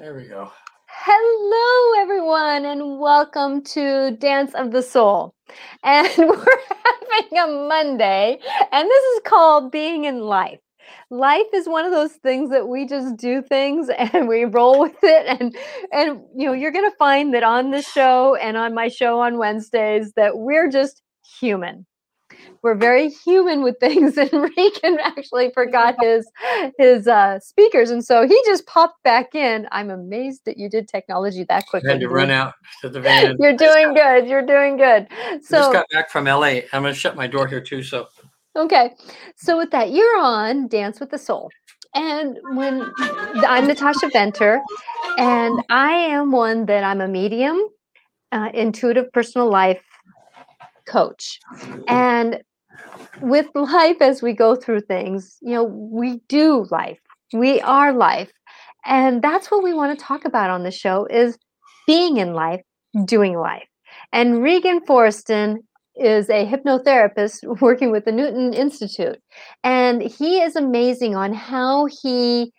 There we go. Hello, everyone, and welcome to Dance of the Soul. And we're having a Monday, and this is called Being in Life. Life is one of those things that we just do things and we roll with it. And and you know, you're gonna find that on this show and on my show on Wednesdays that we're just human we're very human with things and Regan actually forgot his his uh, speakers and so he just popped back in. I'm amazed that you did technology that quickly. I had to run out to the van. You're doing good. You're doing good. So I just got back from LA. I'm gonna shut my door here too. So okay. So with that, you're on Dance with the Soul. And when I'm Natasha Venter, and I am one that I'm a medium, uh, intuitive personal life coach. And with life as we go through things, you know, we do life. We are life. And that's what we want to talk about on the show is being in life, doing life. And Regan Forston is a hypnotherapist working with the Newton Institute. And he is amazing on how he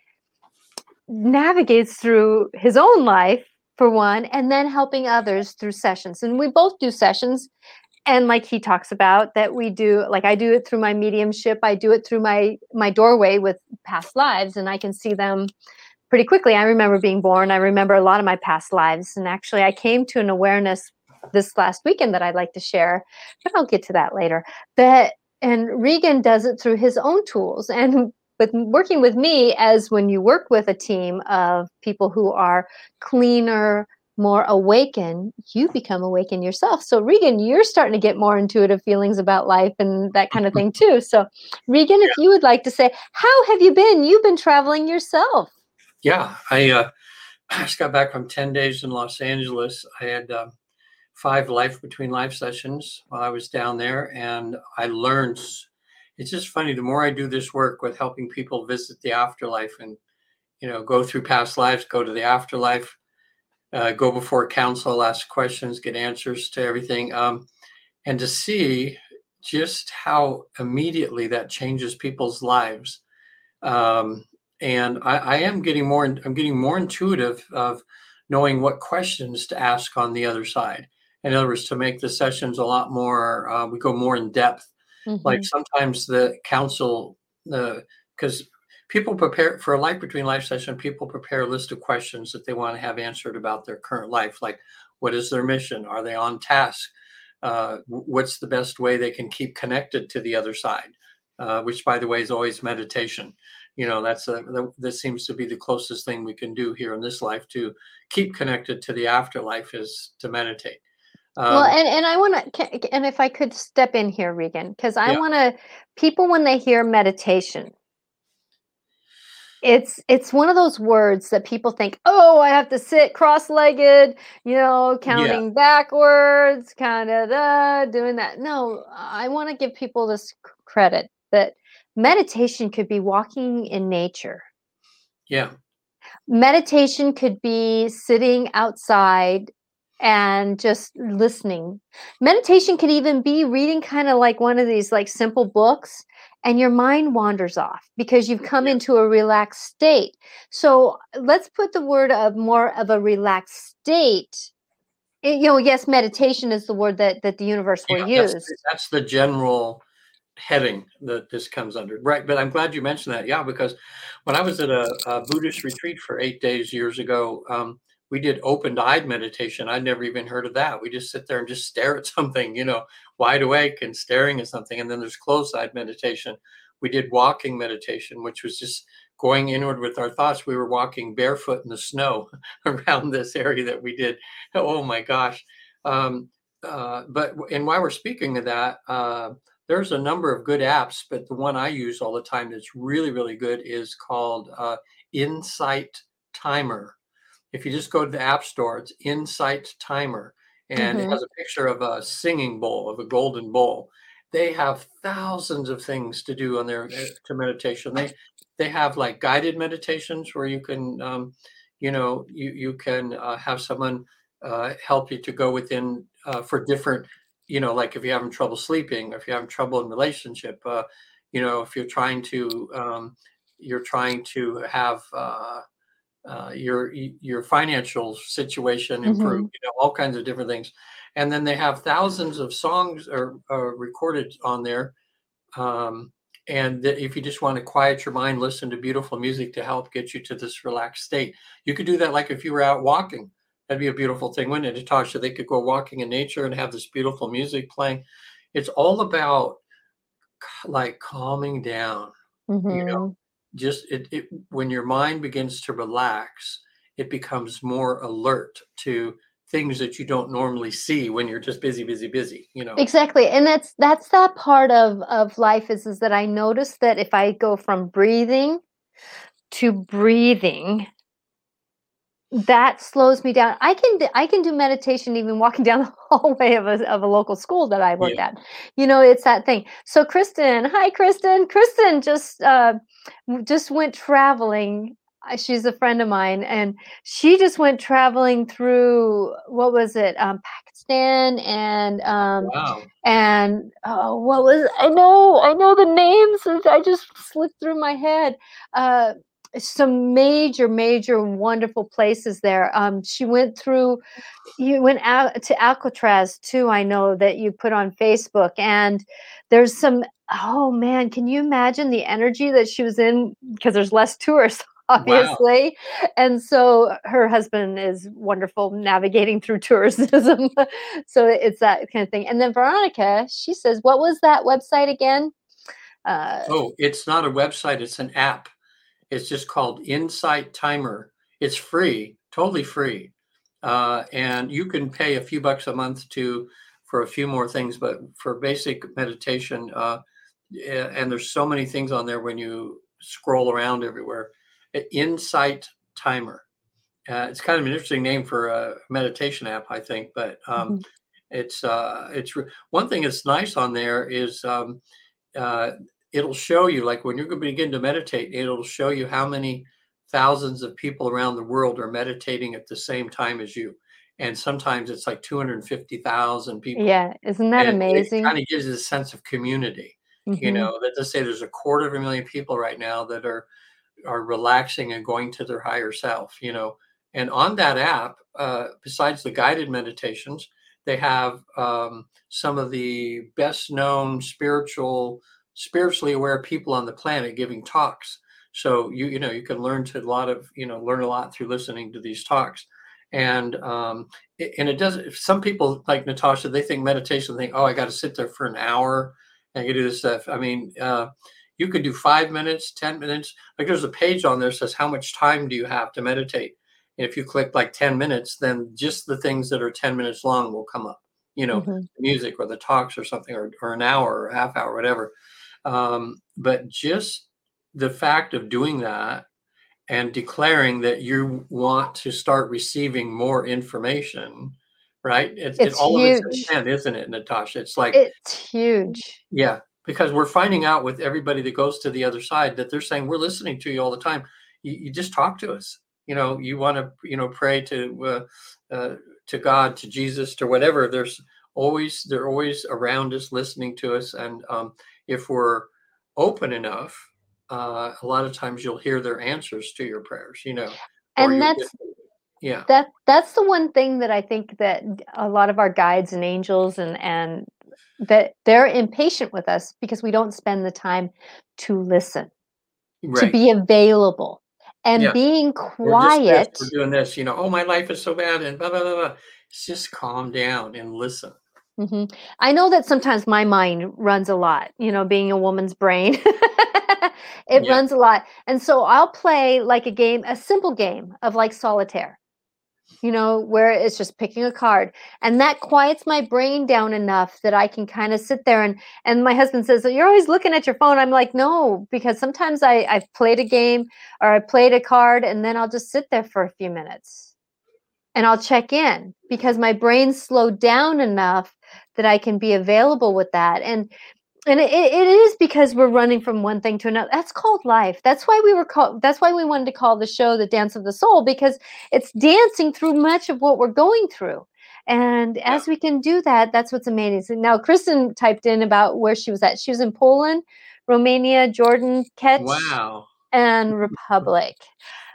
navigates through his own life for one and then helping others through sessions and we both do sessions and like he talks about that we do like i do it through my mediumship i do it through my my doorway with past lives and i can see them pretty quickly. I remember being born i remember a lot of my past lives and actually i came to an awareness this last weekend that i'd like to share but i'll get to that later that and regan does it through his own tools and with working with me as when you work with a team of people who are cleaner more awaken, you become awakened yourself. So, Regan, you're starting to get more intuitive feelings about life and that kind of thing too. So, Regan, yeah. if you would like to say, how have you been? You've been traveling yourself. Yeah, I, uh, I just got back from 10 days in Los Angeles. I had um, five life between life sessions while I was down there, and I learned. It's just funny. The more I do this work with helping people visit the afterlife and, you know, go through past lives, go to the afterlife, uh, go before council, ask questions, get answers to everything, um, and to see just how immediately that changes people's lives. Um, and I, I, am getting more. I'm getting more intuitive of knowing what questions to ask on the other side. In other words, to make the sessions a lot more. Uh, we go more in depth. Mm-hmm. Like sometimes the council, the because people prepare for a life between life session people prepare a list of questions that they want to have answered about their current life like what is their mission? Are they on task? Uh, what's the best way they can keep connected to the other side? Uh, which by the way is always meditation. You know that's a this seems to be the closest thing we can do here in this life to keep connected to the afterlife is to meditate. Um, well, and, and I want to, and if I could step in here, Regan, because I yeah. want to, people when they hear meditation, it's it's one of those words that people think oh i have to sit cross-legged you know counting yeah. backwards kind of uh, doing that. No i want to give people this credit that meditation could be walking in nature. Yeah. Meditation could be sitting outside and just listening. Meditation could even be reading kind of like one of these like simple books and your mind wanders off because you've come into a relaxed state. So let's put the word of more of a relaxed state. It, you know, yes, meditation is the word that that the universe will yeah, use. That's, that's, the general heading that this comes under, right? But I'm glad you mentioned that. Yeah, because when I was at a, a Buddhist retreat for eight days years ago, um, we did open-eyed meditation. I'd never even heard of that. We just sit there and just stare at something, you know, wide awake and staring at something. And then there's closed-eyed meditation. We did walking meditation, which was just going inward with our thoughts. We were walking barefoot in the snow around this area that we did. Oh my gosh. Um, uh, but and while we're speaking of that, uh, there's a number of good apps, but the one I use all the time that's really, really good is called uh, Insight Timer if you just go to the App Store, it's Insight Timer, and mm-hmm. it has a picture of a singing bowl, of a golden bowl. They have thousands of things to do on their eh, to meditation. They they have like guided meditations where you can, um, you know, you you can uh, have someone uh, help you to go within uh, for different, you know, like if you're having trouble sleeping, or if you're having trouble in relationship, uh, you know, if you're trying to um, you're trying to have uh, your your financial situation improve. Mhm. You know, all kinds of different things. And then they have thousands of songs are, are recorded on there. Um, and if you just want to quiet your mind, listen to beautiful music to help get you to this relaxed state, you could do that. Like if you were out walking, that'd be a beautiful thing, wouldn't it, Natasha? They could go walking in nature and have this beautiful music playing. It's all about like calming down you know Mhm. Just it, it when your mind begins to relax it becomes more alert to things that you don't normally see when you're just busy busy busy you know Exactly. And that's that's that part of of life is is that I notice that if I go from breathing to breathing, that slows me down. I can I can do meditation even walking down the hallway of a of a local school that I work yeah at. You know, it's that thing. So Kristen, hi Kristen. Kristen just uh just went traveling. Uh, She's a friend of mine and she just went traveling through what was it? Um Pakistan and um wow and oh, what was I know I know the names I just slipped through my head. Uh, some major, major, wonderful places there. Um, she went through. You went out to Alcatraz too. I know that you put on Facebook, and there's some. Oh man, can you imagine the energy that she was in? Because there's less tourists. obviously, wow and so her husband is wonderful navigating through tourism. so it's that kind of thing. And then Veronica, she says, "What was that website again?" Uh, oh it's not a website it's an app it's just called insight timer it's free totally free uh, and you can pay a few bucks a month to for a few more things but for basic meditation uh, and there's so many things on there when you scroll around everywhere. Insight Timer. Uh, it's kind of an interesting name for a meditation app, I think. But um, mhm, it's uh, it's re- one thing that's nice on there is um, uh, it'll show you like when you're going to begin to meditate, it'll show you how many thousands of people around the world are meditating at the same time as you. And sometimes it's like 250,000 people. yeah, isn't that And it kind of gives you a sense of community you hmm know let's just say there's a quarter of a million people right now that are are relaxing and going to their higher self you know and on that app uh, besides the guided meditations they have um, some of the best known spiritual spiritually aware people on the planet giving talks so you you know you can learn to a lot of you know learn a lot through listening to these talks and um it, and it does some people like natasha they think meditation think oh i got to sit there for an hour and you do this stuff. I mean, uh, you could do five minutes, 10 minutes. Like there's a page on there that says how much time do you have to meditate? And if you click like 10 minutes, then just the things that are 10 minutes long will come up, you know, hmm music or the talks or something, or, or an hour or a half hour, whatever. Um, but just the fact of doing that and declaring that you want to start receiving more information, right? It, it It's all of it's huge. intent, isn't it, Natasha? It's like It's huge. yeah, because we're finding out with everybody that goes to the other side that they're saying we're listening to you all the time. You, you just talk to us. You know, you want to you know pray to uh, uh, to God, to Jesus, to whatever. There's always they're always around us, listening to us, and um, if we're open enough, uh, a lot of times you'll hear their answers to your prayers. You know, And that's yeah, that that's the one thing that I think that a lot of our guides and angels and and that they're impatient with us because we don't spend the time to listen, to be available. And yeah. being We're this, quiet we're doing this. You know, oh my life is so bad, and blah blah blah. blah. It's just calm down and listen. Mhm. I know that sometimes my mind runs a lot, you know, being a woman's brain. it Yeah. runs a lot. And so I'll play like a game, a simple game of like solitaire, you know, where it's just picking a card. And that quiets my brain down enough that I can kind of sit there and and my husband says, You're always looking at your phone. I'm like, no, because sometimes I, I've played a game or I played a card and then I'll just sit there for a few minutes and I'll check in because my brain's slowed down enough that I can be available with that. And and it, it is because we're running from one thing to another. That's called life. That's why we were called. That's why we wanted to call the show "The Dance of the Soul" because it's dancing through much of what we're going through. And Yeah. as we can do that, that's what's amazing. Now, Kristen typed in about where she was at. She was in Poland, Romania, Jordan, Czech, Wow. and Republic.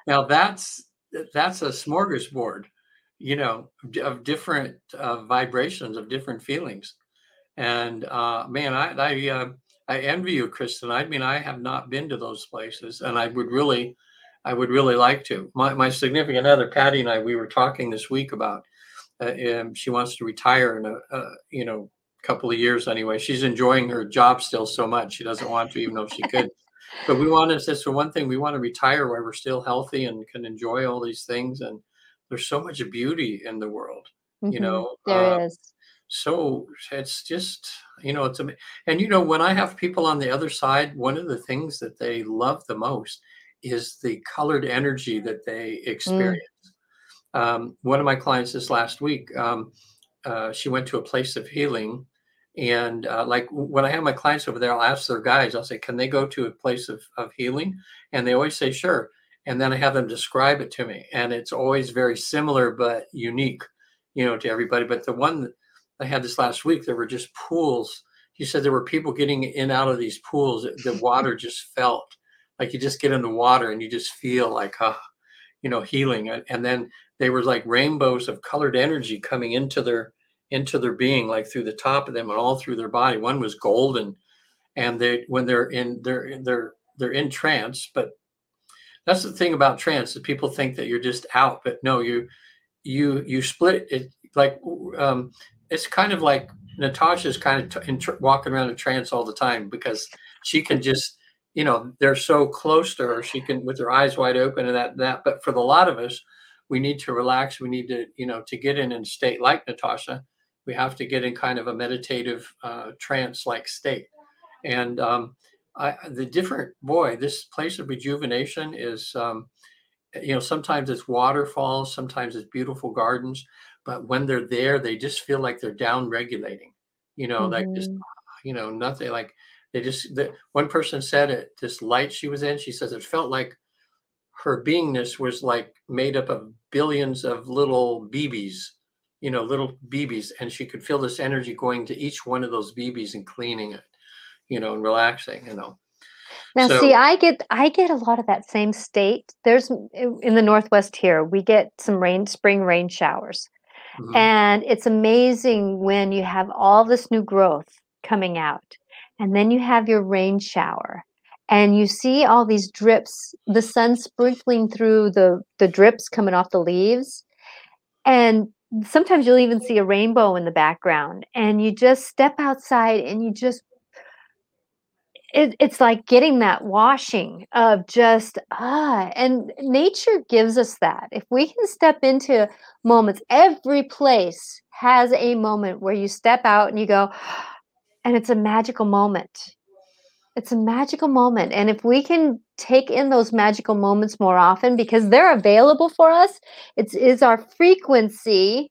Now that's that's a smorgasbord, you know, of different uh, vibrations, of different feelings. And uh, man, I I, uh, I envy you, Kristen. I mean, I have not been to those places, and I would really, I would really like to. My my significant other, Patty, and I, we were talking this week about. Uh, um, she wants to retire in a, you know couple of years anyway. She's enjoying her job still so much. She doesn't want to, even though she could. but we want to so one thing we want to retire where we're still healthy and can enjoy all these things and there's so much beauty in the world mm-hmm. you know there uh, is. so it's just you know it's and you know when i have people on the other side one of the things that they love the most is the colored energy that they mm. experience mm. um, one of my clients this last week um, uh, she went to a place of healing and uh, like when I have my clients over there, I'll ask their guides, I'll say, can they go to a place of, of healing? And they always say, sure. And then I have them describe it to me. And it's always very similar, but unique, you know, to everybody. But the one that I had this last week, there were just pools. He said there were people getting in out of these pools. The water just felt like you just get in the water and you just feel like, uh, you know, healing. And then they were like rainbows of colored energy coming into their into their being, like through the top of them and all through their body. One was golden, and they when they're in they're they're they're in trance. But that's the thing about trance that people think that you're just out, but no, you you you split it like um, it's kind of like Natasha's kind of t- tr- walking around in trance all the time because she can just you know they're so close to her she can with her eyes wide open and that that but for the lot of us we need to relax we need to you know to get in and state like natasha we have to get in kind of a meditative uh, trance-like state. And um, I, the different boy, this place of rejuvenation is, um, you know, sometimes it's waterfalls, sometimes it's beautiful gardens, but when they're there, they just feel like they're down regulating. You know, mm-hmm. like just, mm-hmm. you know, nothing like they just. The, one person said it. This light she was in, she says it felt like her beingness was like made up of billions of little BBs you know, little BBs, and she could feel this energy going to each one of those BBs and cleaning it, you know, and relaxing, you know. Now, so, see, I get I get a lot of that same state. There's in the Northwest here, we get some rain, spring rain showers, mm-hmm. and it's amazing when you have all this new growth coming out, and then you have your rain shower, and you see all these drips, the sun sprinkling through the the drips coming off the leaves, and sometimes you'll even see a rainbow in the background and you just step outside and you just it, it's like getting that washing of just ah and nature gives us that if we can step into moments every place has a moment where you step out and you go and it's a magical moment it's a magical moment. And if we can take in those magical moments more often because they're available for us, it is is our frequency,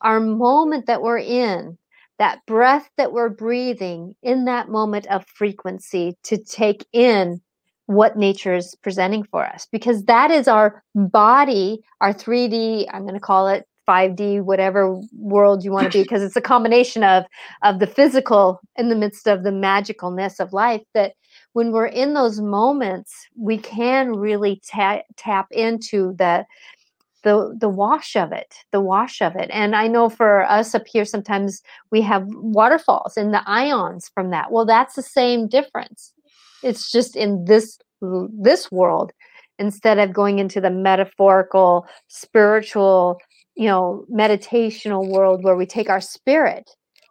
our moment that we're in, that breath that we're breathing in that moment of frequency to take in what nature is presenting for us because that is our body, our 3D, I'm going to call it 5D, whatever world you want to be, because it's a combination of of the physical in the midst of the magicalness of life. That when we're in those moments, we can really ta- tap into the the the wash of it, the wash of it. And I know for us up here, sometimes we have waterfalls and the ions from that. Well, that's the same difference. It's just in this this world instead of going into the metaphorical spiritual you know meditational world where we take our spirit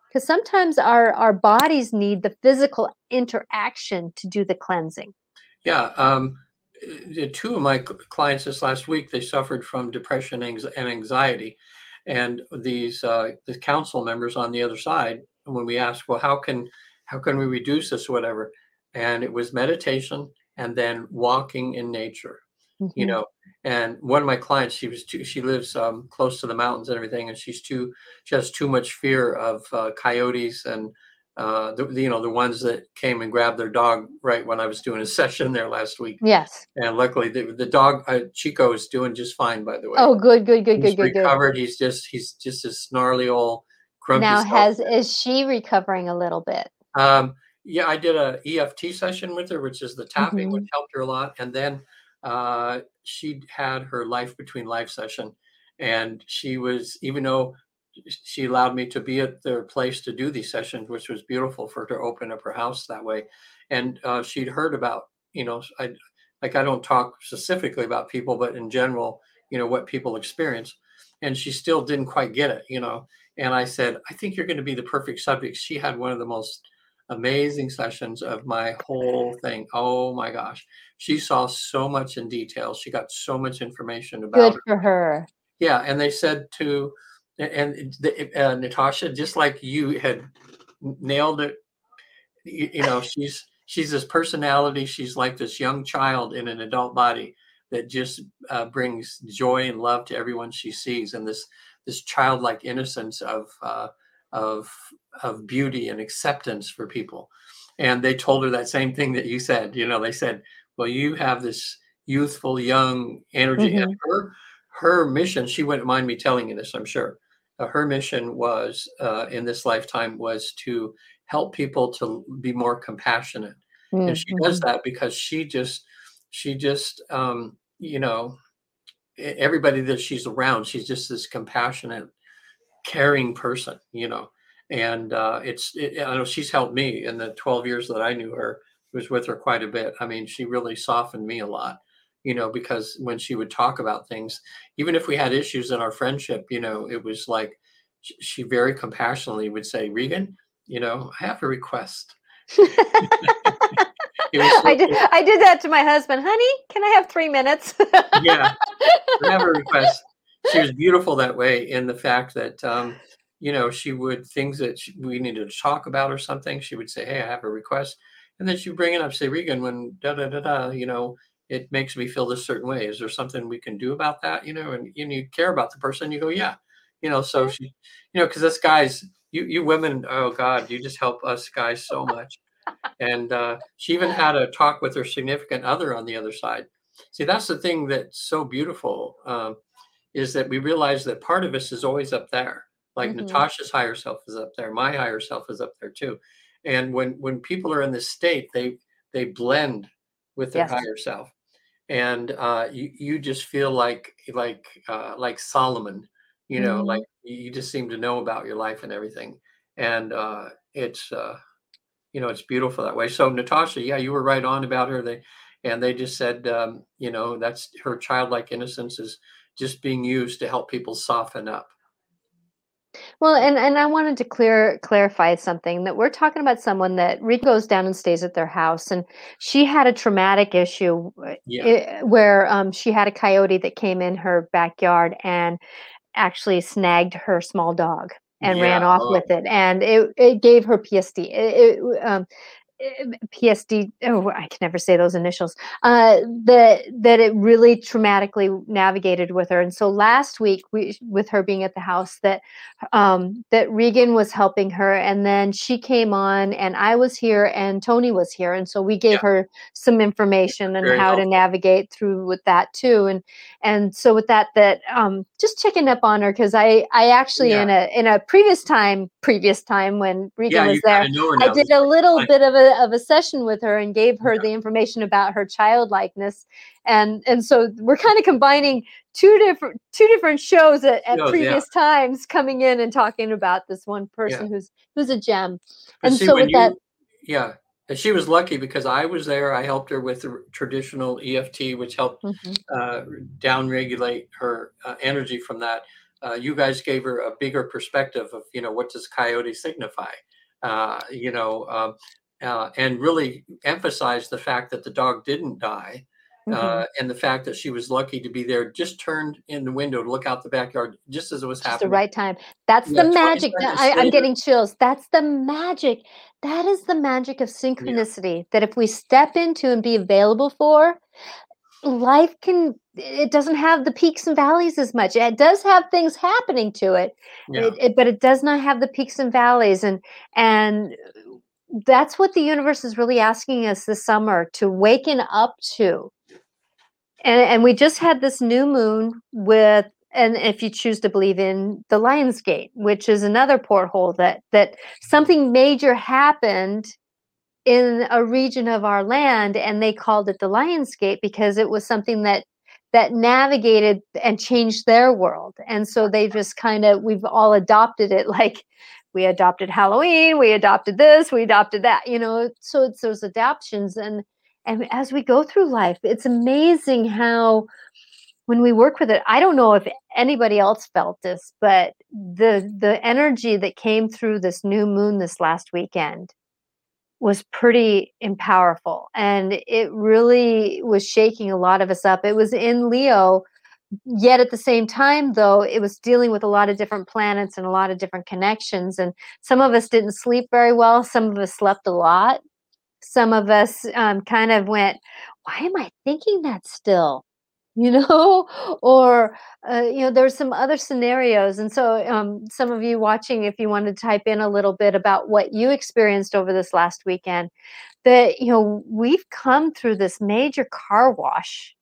because sometimes our our bodies need the physical interaction to do the cleansing yeah um two of my clients this last week they suffered from depression and anxiety. And these uh, the council members on the other side when we asked well how can how can we reduce this whatever? And it was meditation and then walking in nature mm-hmm. you know. And one of my clients she was too she lives um, close to the mountains and everything and she's too she has too much fear of uh, coyotes and uh, the, you know the ones that came and grabbed their dog right when I was doing a session there last week. Yes. And luckily the, the dog uh, Chico is doing just fine by the way. Oh, good, good, good, he's good, good. Recovered. He's just he's just a snarly old grumpy. Now has is she recovering a little bit? Um, yeah, I did a EFT session with her, which is the tapping, mm-hmm. which helped her a lot, and then uh, she had her life between life session, and she was even though she allowed me to be at their place to do these sessions, which was beautiful for her to open up her house that way. And uh, she'd heard about, you know, I like I don't talk specifically about people, but in general, you know, what people experience. And she still didn't quite get it, you know. And I said, I think you're going to be the perfect subject. She had one of the most amazing sessions of my whole thing. Oh my gosh. She saw so much in detail. She got so much information about Good for her. Yeah. And they said to, and uh, Natasha, just like you had nailed it, you, you know, she's, she's this personality. She's like this young child in an adult body that just uh, brings joy and love to everyone she sees. And this, this childlike innocence of, uh, of of beauty and acceptance for people and they told her that same thing that you said you know they said well you have this youthful young energy mm-hmm. and her her mission she wouldn't mind me telling you this i'm sure her mission was uh, in this lifetime was to help people to be more compassionate mm-hmm. and she does mm-hmm. that because she just she just um you know everybody that she's around she's just this compassionate caring person you know and uh, it's it, I know she's helped me in the 12 years that I knew her. Was with her quite a bit. I mean, she really softened me a lot, you know, because when she would talk about things, even if we had issues in our friendship, you know, it was like she very compassionately would say, "Regan, you know, I have a request." so I did. I did that to my husband. Honey, can I have three minutes? yeah, I have a request. She was beautiful that way in the fact that um, you know, she would things that she, we needed to talk about or something. She would say, "Hey, I have a request," and then she'd bring it up. Say, "Regan, when da da da da, you know, it makes me feel this certain way. Is there something we can do about that? You know, and, and you care about the person. You go, yeah, you know. So she, you know, because us guys, you you women, oh God, you just help us guys so much. and uh, she even had a talk with her significant other on the other side. See, that's the thing that's so beautiful um, is that we realize that part of us is always up there like mm-hmm. Natasha's higher self is up there. My higher self is up there too. And when when people are in this state, they they blend with their yes. higher self, and uh, you you just feel like like uh, like Solomon, you know, mm-hmm. like you just seem to know about your life and everything, and uh, it's uh, you know it's beautiful that way. So Natasha, yeah, you were right on about her. They and they just said, um, you know, that's her childlike innocence is just being used to help people soften up well, and and I wanted to clear clarify something that we're talking about someone that Rita goes down and stays at their house, and she had a traumatic issue uh, yeah. where um, she had a coyote that came in her backyard and actually snagged her small dog and yeah. ran off oh. with it, and it it gave her PSD. It, it, um, PSD. Oh, I can never say those initials. Uh, that that it really traumatically navigated with her. And so last week, we with her being at the house, that um, that Regan was helping her, and then she came on, and I was here, and Tony was here, and so we gave yeah. her some information and how helpful. to navigate through with that too. And and so with that, that um, just checking up on her because I I actually yeah. in a in a previous time previous time when Regan yeah, was there, I did a little bit of a of a session with her and gave her yeah. the information about her childlikeness and and so we're kind of combining two different two different shows at, at shows, previous yeah. times coming in and talking about this one person who's who's a gem and see, so with you, that yeah and she was lucky because I was there. I helped her with the traditional EFT, which helped mm-hmm. uh, down regulate her uh, energy from that. Uh, you guys gave her a bigger perspective of, you know, what does coyote signify? Uh, you know, um, uh, and really emphasized the fact that the dog didn't die. Mm-hmm. Uh, and the fact that she was lucky to be there, just turned in the window to look out the backyard just as it was just happening. the right time. That's yeah, the magic. I, am getting chills. That's the magic. That is the magic of synchronicity. Yeah. That if we step into and be available for, life can. It doesn't have the peaks and valleys as much. It does have things happening to it, yeah. it, it but it does not have the peaks and valleys. And and that's what the universe is really asking us this summer to waken up to. And, and we just had this new moon with and if you choose to believe in the Lion's Gate, which is another porthole that that something major happened in a region of our land and they called it the lionsgate because it was something that that navigated and changed their world. And so they just kind of we've all adopted it like we adopted halloween we adopted this we adopted that you know? So it's those adoptions and and as we go through life it's amazing how when we work with it i don't know if anybody else felt this but the the energy that came through this new moon this last weekend was pretty powerful and it really was shaking a lot of us up. It was in leo yet at the same time though it was dealing with a lot of different planets and a lot of different connections and some of us didn't sleep very well some of us slept a lot. Some of us um, kind of went why am i thinking that still you know? Or uh, you know there's some other scenarios and so um, some of you watching if you want to type in a little bit about what you experienced over this last weekend that you know we've come through this major car wash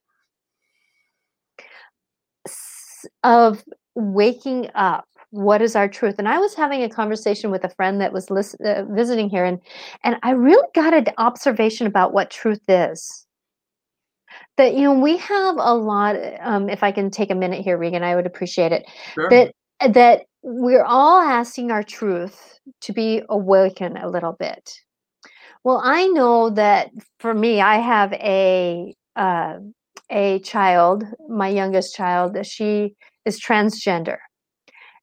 of waking up what is our truth? And i was having a conversation with a friend that was list, uh, visiting here and and i really got an observation about what truth is that you know we have a lot um, if i can take a minute here regan i would appreciate it sure. that that we're all asking our truth to be awakened a little bit well i know that for me i have a uh, a child my youngest child that she is transgender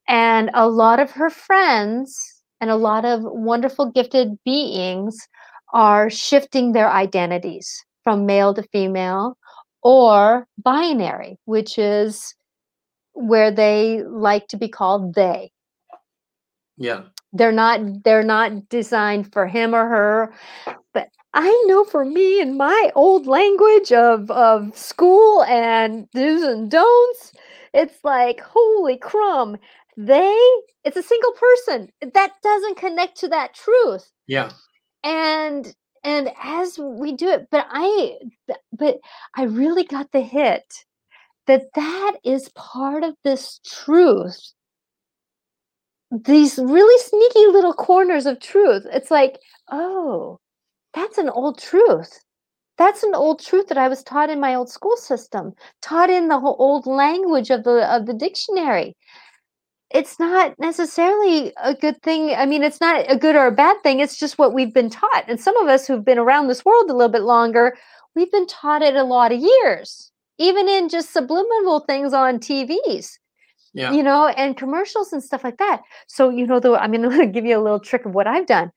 and a lot of her friends and a lot of wonderful gifted beings are shifting their identities from male to female or binary, which is where they like to be called they. Yeah. They're not they're not designed for him or her. But I know for me in my old language of of school and do's and don'ts, it's like holy crumb. They it's a single person. That doesn't connect to that truth. Yeah. And and as we do it but i but i really got the hit that that is part of this truth. These really sneaky little corners of truth. It's like oh that's an old truth. That's an old truth that i was taught in my old school system taught in the whole old language of the of the dictionary it's not necessarily a good thing. I mean, it's not a good or a bad thing. It's just what we've been taught. And some of us who've been around this world a little bit longer, we've been taught it a lot of years, even in just subliminal things on TVs. Yeah. You know, and commercials and stuff like that. So, you know, though, I'm going to give you a little trick of what I've done.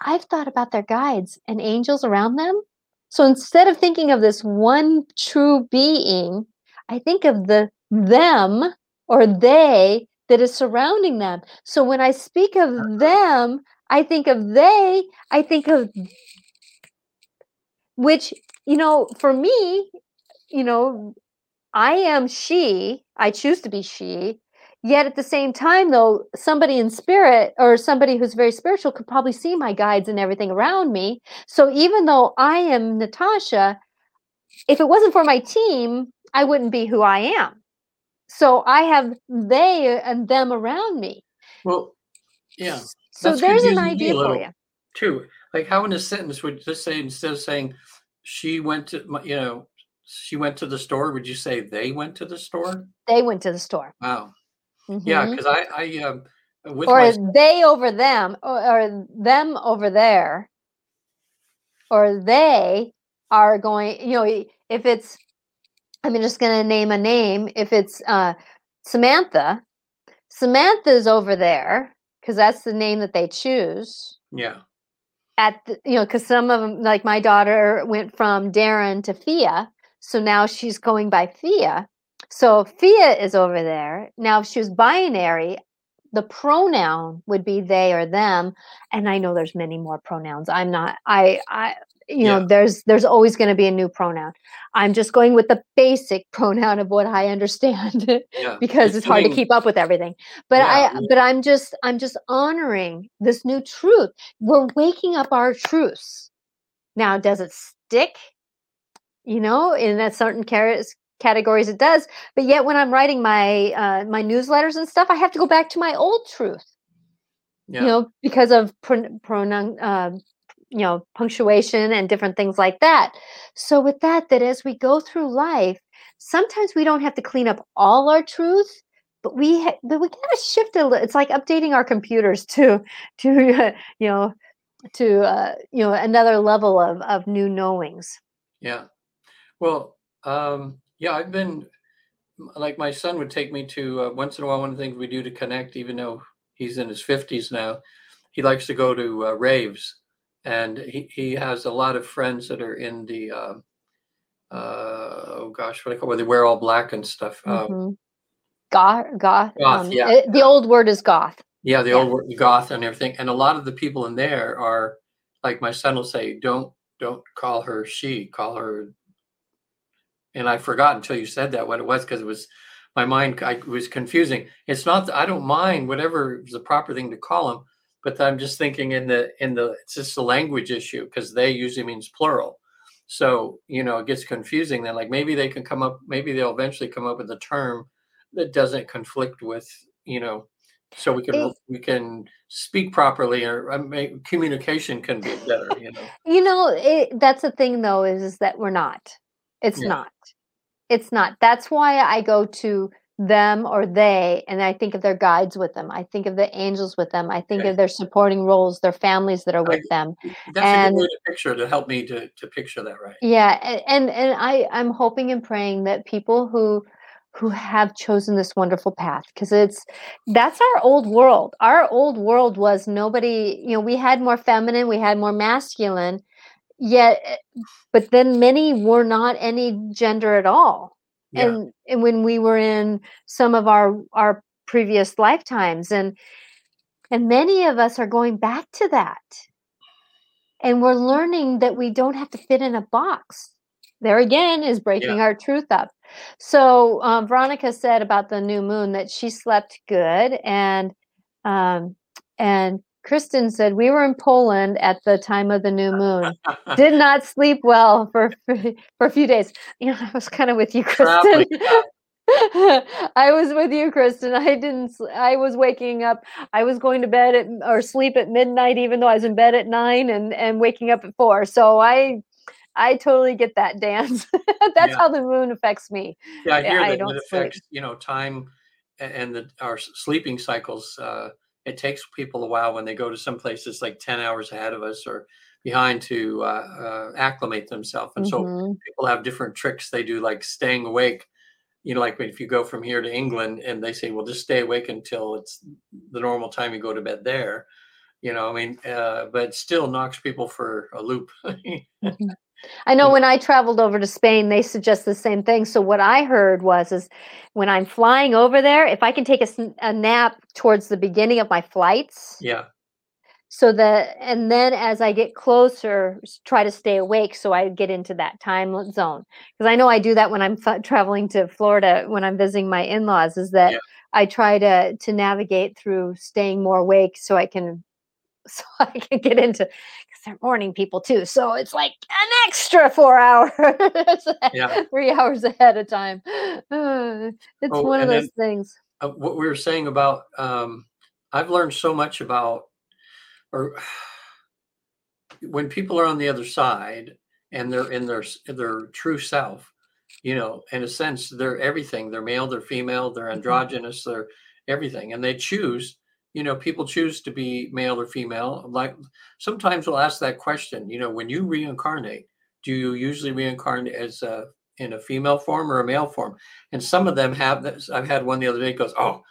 I've thought about their guides and angels around them. So instead of thinking of this one true being, I think of the them or they that is surrounding them. So when I speak of uh-huh. them, I think of they, I think of which, you know, for me, you know, I am she, I choose to be she. Yet at the same time, though, somebody in spirit or somebody who's very spiritual could probably see my guides and everything around me. So even though I am Natasha, if it wasn't for my team, I wouldn't be who I am so i have they and them around me. Well yeah so there's an idea for you too like how in a sentence would just say instead of saying she went to you know she went to the store would you say they went to the store they went to the store. Wow. Mm-hmm. yeah because i i um with or my... they over them or, or them over there. Or they are going you know if it's I'm just going to name a name. If it's uh, Samantha, Samantha's over there because that's the name that they choose. Yeah. At the, you know, because some of them, like my daughter, went from Darren to Fia, so now she's going by Fia. So Fia is over there now. If she was binary, the pronoun would be they or them, and I know there's many more pronouns. I'm not. I I you know yeah. there's there's always going to be a new pronoun i'm just going with the basic pronoun of what i understand yeah. because it's, it's hard to keep up with everything but yeah. i but i'm just i'm just honoring this new truth we're waking up our truths now does it stick you know in that certain categories it does but yet when i'm writing my uh, my newsletters and stuff i have to go back to my old truth yeah. you know because of pronoun uh, you know punctuation and different things like that so with that that as we go through life sometimes we don't have to clean up all our truth but we ha- but we gotta shift a little it's like updating our computers to to you know to uh, you know another level of of new knowings Yeah. Well, um, yeah, I've been like my son would take me to uh, once in a while. One of the things we do to connect, even though he's in his fifties now, he likes to go to uh, raves, and he he has a lot of friends that are in the uh, uh, oh gosh, what do I call where they wear all black and stuff. Um, hmm goth goth goth, um, yeah, it- the old word is goth yeah, the yeah old word- goth and everything, and a lot of the people in there are like my son will say, don't don't call her she, call her and I forgot until you said that what it was because it was my mind I, was confusing. It's not that I don't mind whatever is the proper thing to call them, but I'm just thinking in the in the it's just a language issue because they usually means plural. So you know it gets confusing. Then like maybe they can come up, maybe they'll eventually come up with a term that doesn't conflict with you know, so we can it, we can speak properly or uh, make, communication can be better. You know. you know it, that's the thing though is, is that we're not it's Yeah. not It's not. That's why I go to them or they, and I think of their guides with them. I think of the angels with them. I think Okay. of their supporting roles, their families that are I, with them. that's a good And way to picture to help me to to picture that right. yeah, and and, and I I'm hoping and praying that people who who have chosen this wonderful path because it's that's our old world. Our old world was nobody, you know, we had more feminine, we had more masculine, yet eh, but then many were not any gender at all Yeah. and and when we were in some of our our previous lifetimes and and many of us are going back to that and we're learning that we don't have to fit in a box there again is Yeah. breaking our truth up so um, veronica said about the new moon that she slept good and um, and kristen said we were in poland at the time of the new moon did not sleep well for for, a few days you know i was kind of with you kristen I was with you, Kristen. I didn't. I was waking up. I was going to bed at or sleep at midnight, even though I was in bed at nine, and and waking up at four. So I, I totally get that dance. That's Yeah. how the moon affects me. Yeah, I hear I that it sleep. affects, you know, time and the our sleeping cycles. Uh, it takes people a while when they go to some places like 10 hours ahead of us or behind to uh, uh, acclimate themselves. And so hmm people have different tricks they do, like staying awake. You know, like if you go from here to England and they say, well, just stay awake until it's the normal time you go to bed there. You know, I mean, uh, but still knocks people for a loop. I know mm. when I traveled over to Spain, they suggest the same thing. So what I heard was, is when I'm flying over there, if I can take a, a nap towards the beginning of my flights, yeah. so that and then as i get closer try to stay awake so i get into that time zone because i know i do that when i'm f- traveling to florida when i'm visiting my in-laws is that Yeah. i try to to navigate through staying more awake so i can so i can get into they're morning people too so it's like an extra four hours Yeah. three hours ahead of time Uh, it's Oh, one of and then those things uh, what we were saying about um, I've learned so much about or when people are on the other side and they're in their their true self, you know, in a sense, they're everything. They're male, they're female, they're Mhm. androgynous, they're everything, and they choose. You know, people choose to be male or female. Like sometimes we'll ask that question. You know, when you reincarnate, do you usually reincarnate as a in a female form or a male form? And some of them have this. I've had one the other day goes, "Oh,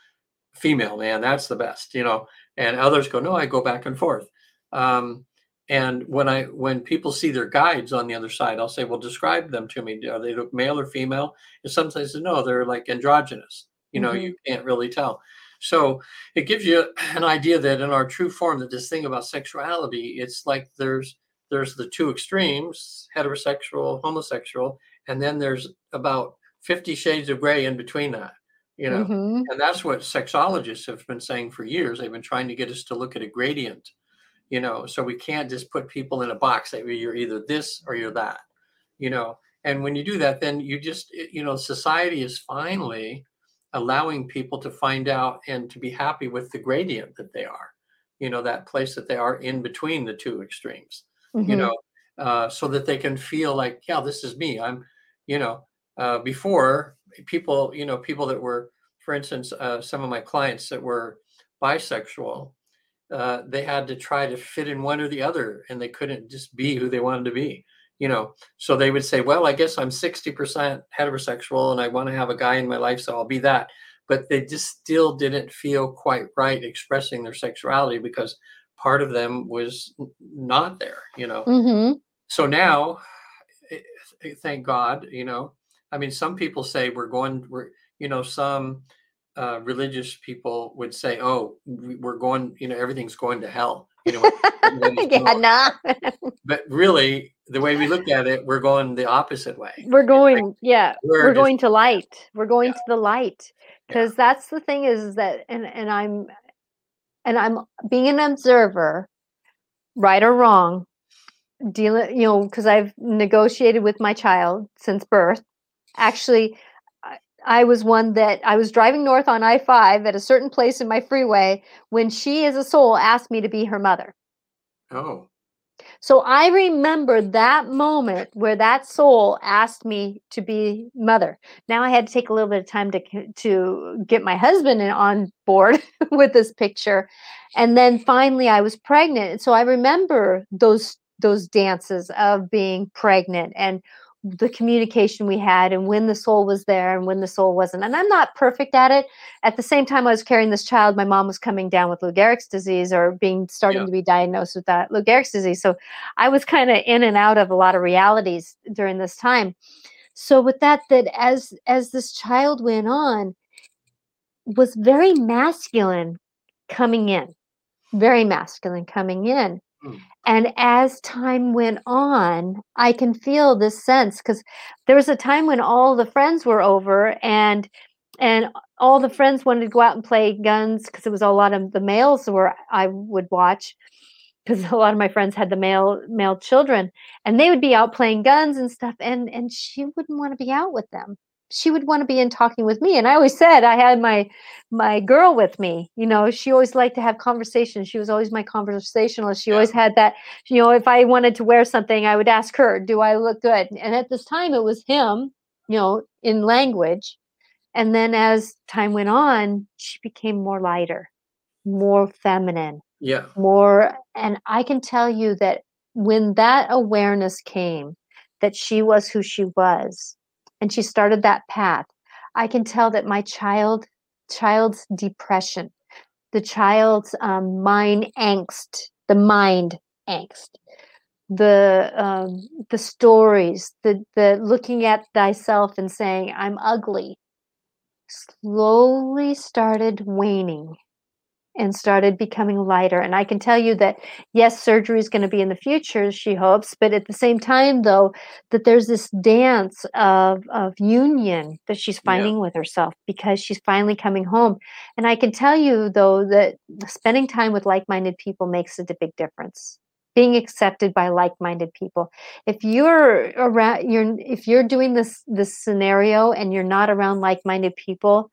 female man that's the best you know and others go no i go back and forth um, and when i when people see their guides on the other side i'll say well describe them to me are they look male or female and sometimes they say, no they're like androgynous you know hmm you can't really tell so it gives you an idea that in our true form that this thing about sexuality it's like there's there's the two extremes heterosexual homosexual and then there's about 50 shades of gray in between that you know hmm and that's what sexologists have been saying for years. They've been trying to get us to look at a gradient, you know, so we can't just put people in a box that you're either this or you're that, you know. And when you do that, then you just, you know, society is finally allowing people to find out and to be happy with the gradient that they are, you know, that place that they are in between the two extremes. you Mhm. know, uh, so that they can feel like, yeah, this is me. I'm, you know, uh, before people, you know, people that were, for instance, uh, some of my clients that were bisexual, uh, they had to try to fit in one or the other and they couldn't just be who they wanted to be you know so they would say well i guess i'm 60% heterosexual and i want to have a guy in my life so i'll be that. But they just still didn't feel quite right expressing their sexuality because part of them was not there you know? Mhm. so now eh, eh, thank god you know? I mean some people say we're going we're you know some uh, religious people would say oh we're going you know everything's going to hell you know yeah, nah. but really the way we look at it we're going the opposite way We're going, yeah, we're we're just- going to light. We're going to the light Yeah. because that's the thing is that, and and I'm, and I'm being an observer, right or wrong, dealing, you know, because I've negotiated with my child since birth. Actually, I, was one that I was driving north on I five at a certain place in my freeway when she, as a soul, asked me to be her mother. oh So I remember that moment where that soul asked me to be mother. Now I had to take a little bit of time to to get my husband on board with this picture, and then finally I was pregnant. And so I remember those those dances of being pregnant and the communication we had and when the soul was there and when the soul wasn't. And I'm not perfect at it. At the same time I was carrying this child, my mom was coming down with Lou Gehrig's disease or being starting Yeah. to be diagnosed with that Lou Gehrig's disease. So I was kind of in and out of a lot of realities during this time. So with that, that as as this child went on, was very masculine coming in, very masculine coming in. And as time went on, I can feel this sense because there was a time when all the friends were over and and all the friends wanted to go out and play guns because it was a lot of the males were I would watch because a lot of my friends had the male male children and they would be out playing guns and stuff and and she wouldn't want to be out with them she would want to be in talking with me and i always said i had my my girl with me you know? She always liked to have conversations. She was always my conversationalist. She Yeah. always had that you know if i wanted to wear something i would ask her do i look good? And at this time it was him you know in language. And then as time went on she became more lighter more feminine yeah. more and i can tell you that when that awareness came that she was who she was and she started that path. I can tell that my child child's depression the child's um, mind angst the mind angst the um, the stories the the looking at thyself and saying i'm ugly slowly started waning and started becoming lighter. And I can tell you that yes, surgery is going to be in the future, she hopes, but at the same time, though, that there's this dance of of union that she's Yeah. finding with herself because she's finally coming home. And I can tell you though that spending time with like-minded people makes a big difference. Being accepted by like-minded people. If you're around, you're if you're doing this this scenario and you're not around like-minded people,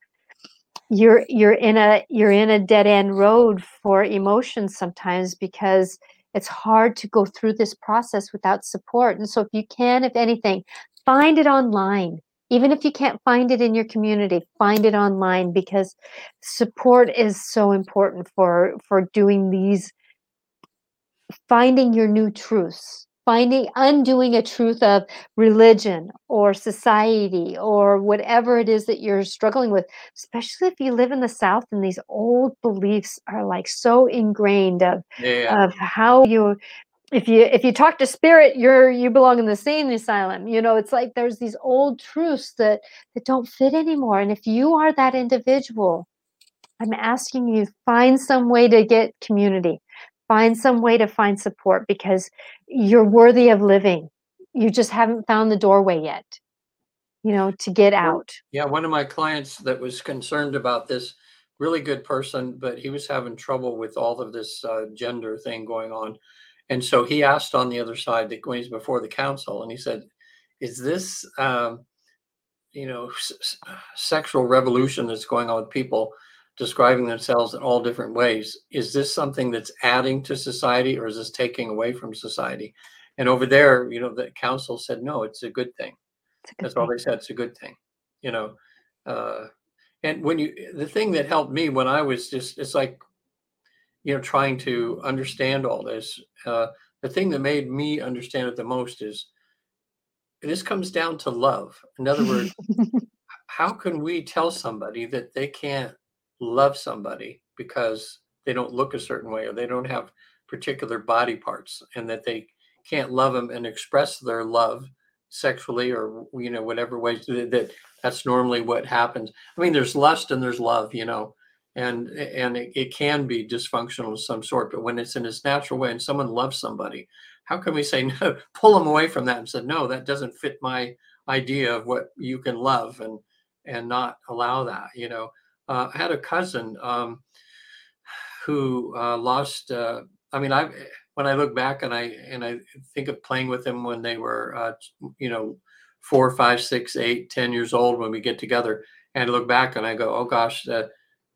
you're you're in a you're in a dead end road for emotions sometimes because it's hard to go through this process without support. And so if you can if anything find it online. Even if you can't find it in your community find it online because support is so important for for doing these finding your new truths finding undoing a truth of religion or society or whatever it is that you're struggling with especially if you live in the south and these old beliefs are like so ingrained of yeah. of how you if you if you talk to spirit you're you belong in the sane asylum you know? It's like there's these old truths that that don't fit anymore and if you are that individual i'm asking you find some way to get community find some way to find support because you're worthy of living you just haven't found the doorway yet you know to get out Yeah, one of my clients that was concerned about this, really good person, but he was having trouble with all of this uh, gender thing going on. And so he asked on the other side that when he's before the council, and he said, Is this, um, you know, s- sexual revolution that's going on with people describing themselves in all different ways. Is this something that's adding to society or is this taking away from society? And over there, you know, the council said, no, it's a good thing. A good That's all they said. It's a good thing, you know. Uh, and when you, the thing that helped me when I was just, it's like, you know, trying to understand all this. Uh, the thing that made me understand it the most is this comes down to love. In other words, how can we tell somebody that they can't love somebody because they don't look a certain way or they don't have particular body parts and that they can't love them and express their love sexually or you know whatever ways that, that that's normally what happens. I mean there's lust and there's love you know and and it, it can be dysfunctional of some sort but when it's in its natural way and someone loves somebody how can we say no pull them away from that and say no that doesn't fit my idea of what you can love and and not allow that you know uh, i had a cousin um, who uh, lost uh, i mean i when i look back and i and i think of playing with them when they were uh, you know four five six eight ten years old when we get together and I look back and i go oh gosh uh,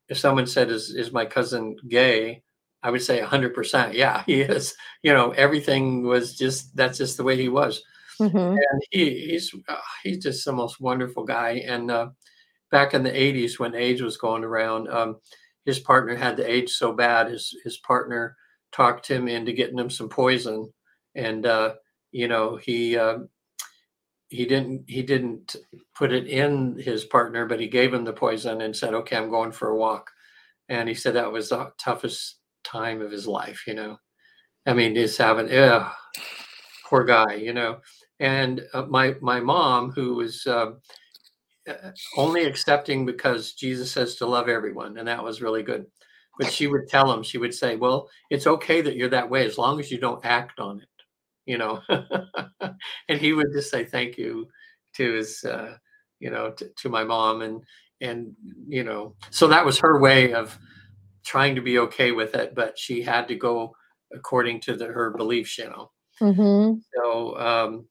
if someone said is, is my cousin gay i would say 100% yeah he is you know everything was just that's just the way he was Mhm. and he, he's uh, he's just the most wonderful guy. And uh, back in the '80s, when AIDS was going around, um, his partner had the AIDS so bad, his his partner talked him into getting him some poison, and uh, you know he uh, he didn't he didn't put it in his partner, but he gave him the poison and said, "Okay, I'm going for a walk." And he said that was the toughest time of his life. You know, I mean, just having, yeah, poor guy. You know and uh, my my mom who was uh, only accepting because jesus says to love everyone and that was really good. But she would tell him she would say well it's okay that you're that way as long as you don't act on it you know? And he would just say thank you to his uh, you know to, to my mom and and you know so that was her way of trying to be okay with it but she had to go according to the, her beliefs you know? Mhm. so um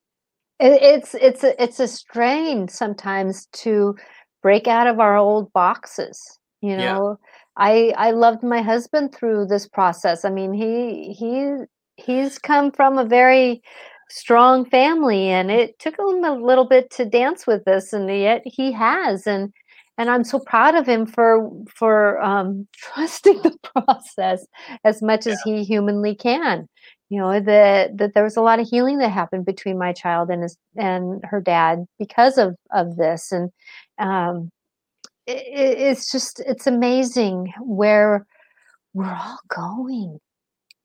It, it's it's a, it's a strain sometimes to break out of our old boxes. You Yeah. know, I I loved my husband through this process. I mean, he he he's come from a very strong family, and it took him a little bit to dance with this, and yet he has. And and I'm so proud of him for for um, trusting the process as much as he humanly can you know that that there was a lot of healing that happened between my child and his and her dad because of of this and um it, it's just it's amazing where we're all going.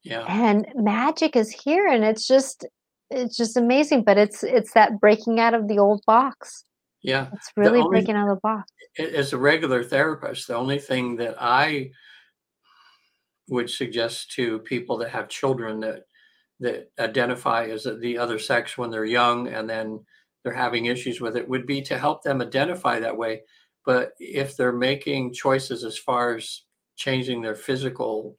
Yeah. And magic is here and it's just it's just amazing but it's it's that breaking out of the old box. Yeah it's really only- breaking out of the box. as a regular therapist, the only thing that I would suggest to people that have children that that identify as the other sex when they're young and then they're having issues with it would be to help them identify that way. But if they're making choices as far as changing their physical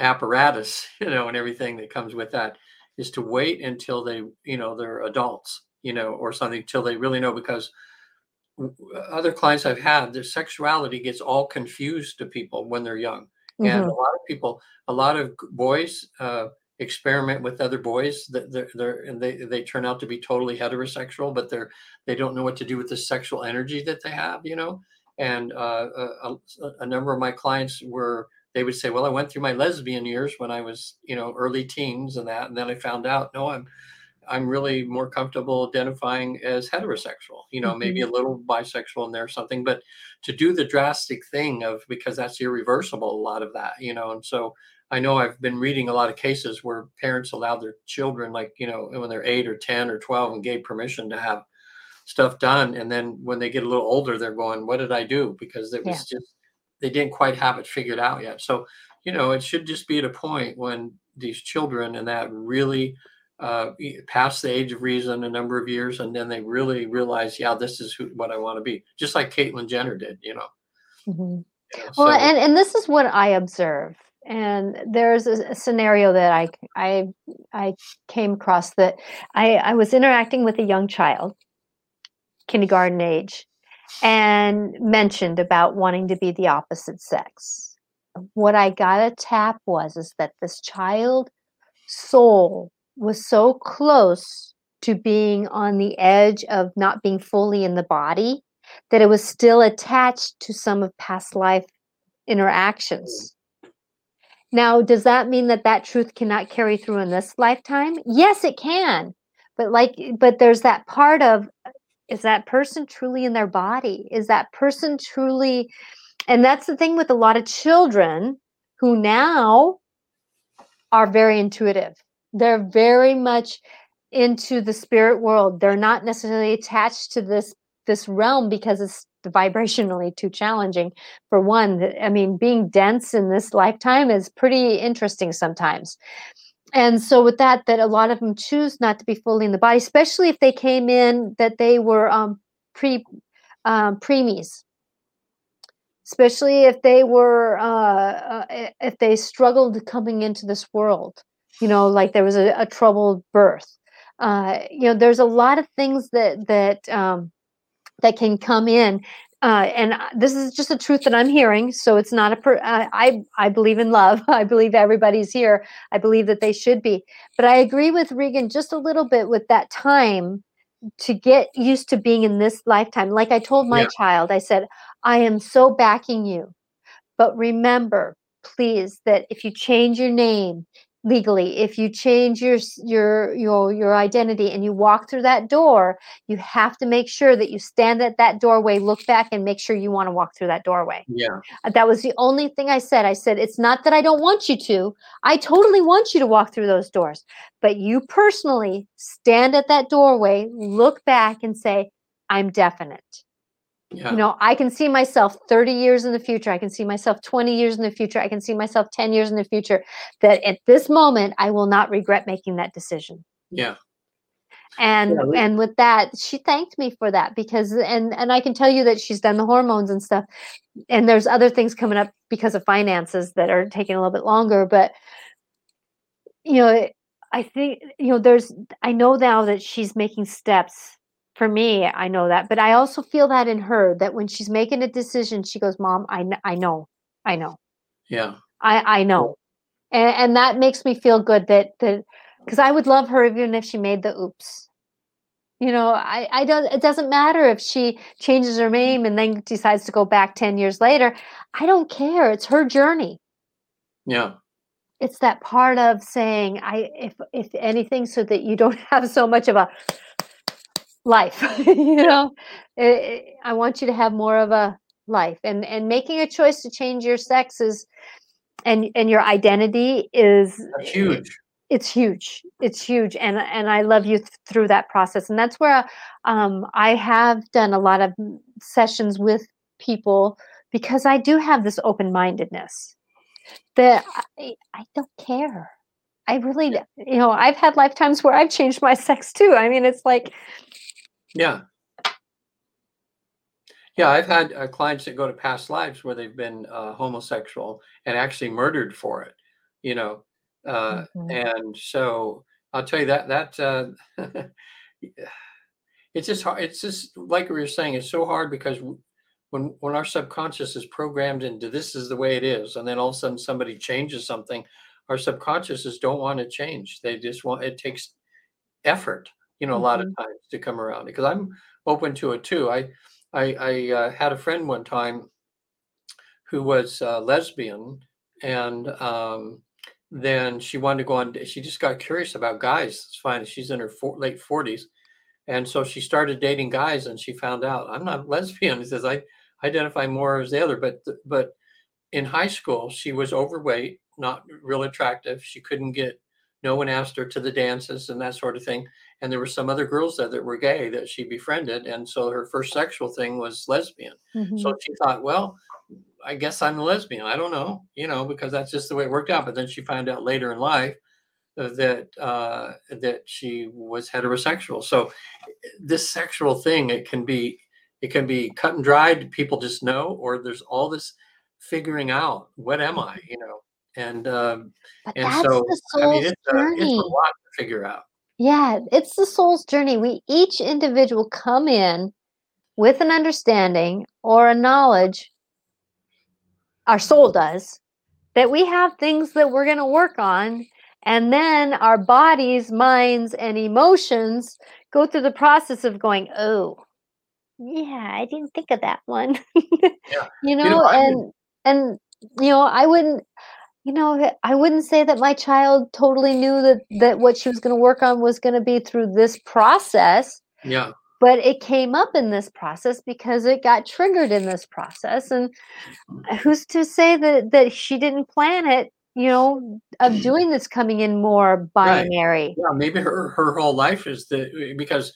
apparatus, you know, and everything that comes with that, is to wait until they, you know, they're adults, you know, or something till they really know because other clients I've had, their sexuality gets all confused to people when they're young. And a lot of people, a lot of boys uh, experiment with other boys that they're, they're and they, they turn out to be totally heterosexual, but they're they don't know what to do with the sexual energy that they have, you know. And uh, a, a, a number of my clients were they would say, "Well, I went through my lesbian years when I was, you know, early teens and that, and then I found out, no, I'm I'm really more comfortable identifying as heterosexual, you know, maybe a little bisexual in there or something, but to do the drastic thing of because that's irreversible, a lot of that, you know. And so I know I've been reading a lot of cases where parents allowed their children, like, you know, when they're eight or 10 or 12 and gave permission to have stuff done. And then when they get a little older, they're going, What did I do? Because it was just, they didn't quite have it figured out yet. So, you know, it should just be at a point when these children and that really uh, past the age of reason a number of years, and then they really realize, yeah, this is who, what I want to be, just like Caitlyn Jenner did, you know. Mhm. you know, Well, so- and and this is what I observe. And there's a, a scenario that I I I came across that I I was interacting with a young child, kindergarten age, and mentioned about wanting to be the opposite sex. What I got a tap was is that this child soul was so close to being on the edge of not being fully in the body that it was still attached to some of past life interactions. Now, does that mean that that truth cannot carry through in this lifetime? Yes, it can. But like but there's that part of is that person truly in their body? Is that person truly and that's the thing with a lot of children who now are very intuitive. They're very much into the spirit world. They're not necessarily attached to this this realm because it's vibrationally too challenging. For one i mean being dense in this lifetime is pretty interesting sometimes. And so with that that a lot of them choose not to be fully in the body especially if they came in that they were um pre um preemies. Especially if they were uh, uh, if they struggled coming into this world you know like there was a, a troubled birth. Uh, you know there's a lot of things that that um, that can come in uh, and this is just a truth that I'm hearing. So it's not a. Per, uh, I I believe in love. I believe everybody's here. I believe that they should be. But I agree with Regan just a little bit with that time to get used to being in this lifetime. Like I told my yeah. child, I said, I am so backing you. But remember, please, that if you change your name, legally. If you change your your your your identity and you walk through that door you have to make sure that you stand at that doorway look back and make sure you want to walk through that doorway. Yeah. Uh, that was the only thing i said. I said it's not that i don't want you to. I totally want you to walk through those doors. But you personally stand at that doorway look back and say i'm definite yeah. You know, I can see myself 30 years in the future. I can see myself 20 years in the future. I can see myself 10 years in the future. That at this moment, I will not regret making that decision. Yeah. And yeah, we- and with that, she thanked me for that because and and I can tell you that she's done the hormones and stuff. And there's other things coming up because of finances that are taking a little bit longer. But you know, I think you know, there's I know now that she's making steps for me i know that but i also feel that in her that when she's making a decision she goes mom i, I know i know. Yeah. I i know. And, and that makes me feel good that that because i would love her even if she made the oops. You know i i don't it doesn't matter if she changes her name and then decides to go back 10 years later. I don't care. It's her journey. Yeah. It's that part of saying i if if anything so that you don't have so much of a life you know? It, it, i want you to have more of a life and and making a choice to change your sex is and and your identity is That's eh, huge. it's huge it's huge and and i love you th- through that process and that's where um, i have done a lot of sessions with people because i do have this open-mindedness that i, I don't care. I really you know i've had lifetimes where i've changed my sex too i mean it's like yeah. Yeah, I've had uh, clients that go to past lives where they've been uh, homosexual and actually murdered for it, you know. Uh, mm-hmm. And so I'll tell you that that uh, it's just hard. It's just like we were saying. It's so hard because when when our subconscious is programmed into this is the way it is, and then all of a sudden somebody changes something, our subconsciouses don't want to change. They just want it takes effort you know, a lot of mm-hmm. times to come around because I'm open to it too. I I, I uh, had a friend one time who was uh, lesbian, and um, then she wanted to go on. She just got curious about guys. It's fine. She's in her for, late forties, and so she started dating guys, and she found out I'm not lesbian. He says I identify more as the other, but but in high school she was overweight, not real attractive. She couldn't get. No one asked her to the dances and that sort of thing and there were some other girls there that were gay that she befriended and so her first sexual thing was lesbian. Mm-hmm. so she thought well i guess i'm a lesbian. I don't know you know because that's just the way it worked out. But then she found out later in life that uh, that she was heterosexual. So this sexual thing it can be it can be cut and dried. People just know or there's all this figuring out what am i you know? And um, and so i mean it's it's a lot to figure out yeah, it's the soul's journey. We each individual come in with an understanding or a knowledge, our soul does, that we have things that we're going to work on. And then our bodies, minds, and emotions go through the process of going, oh, yeah, I didn't think of that one. Yeah. you know, You know, and and you know, I wouldn't you know, I wouldn't say that my child totally knew that that what she was going to work on was going to be through this process, yeah. but it came up in this process because it got triggered in this process and who's to say that that she didn't plan it, you know, of mm. doing this coming in more Right. binary. Yeah, maybe her her whole life is the because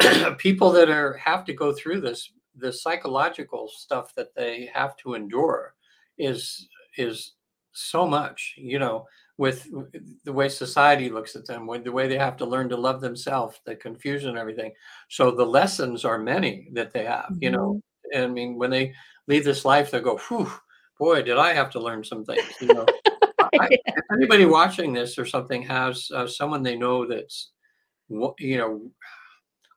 people that are have to go through this the psychological stuff that they have to endure is is so much you know with the way society looks at them with the way they have to learn to love themselves the confusion and everything. So the lessons are many that they have you know Mhm. and i mean when they leave this life they go Whew, boy did i have to learn some things you know? I, if anybody watching this or something has uh, someone they know that's you know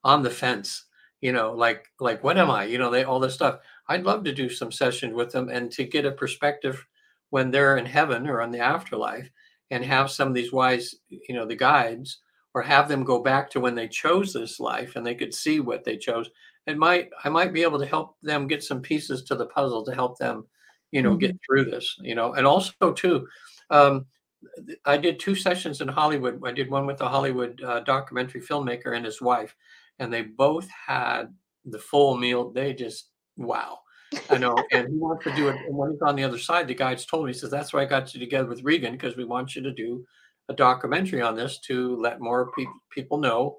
on the fence you know like like what am i? you know they all this stuff i'd love to do some sessions with them and to get a perspective when they're in heaven or on the afterlife and have some of these wise you know the guides or have them go back to when they chose this life and they could see what they chose it might i might be able to help them get some pieces to the puzzle to help them you know get through this you know and also too um, I did two sessions in Hollywood. I did one with a Hollywood uh, documentary filmmaker and his wife, and they both had the full meal. They just wow, I know. And he wants to do it. And when he's on the other side, the guides told me, he says, "That's why I got you together with Regan because we want you to do a documentary on this to let more pe- people know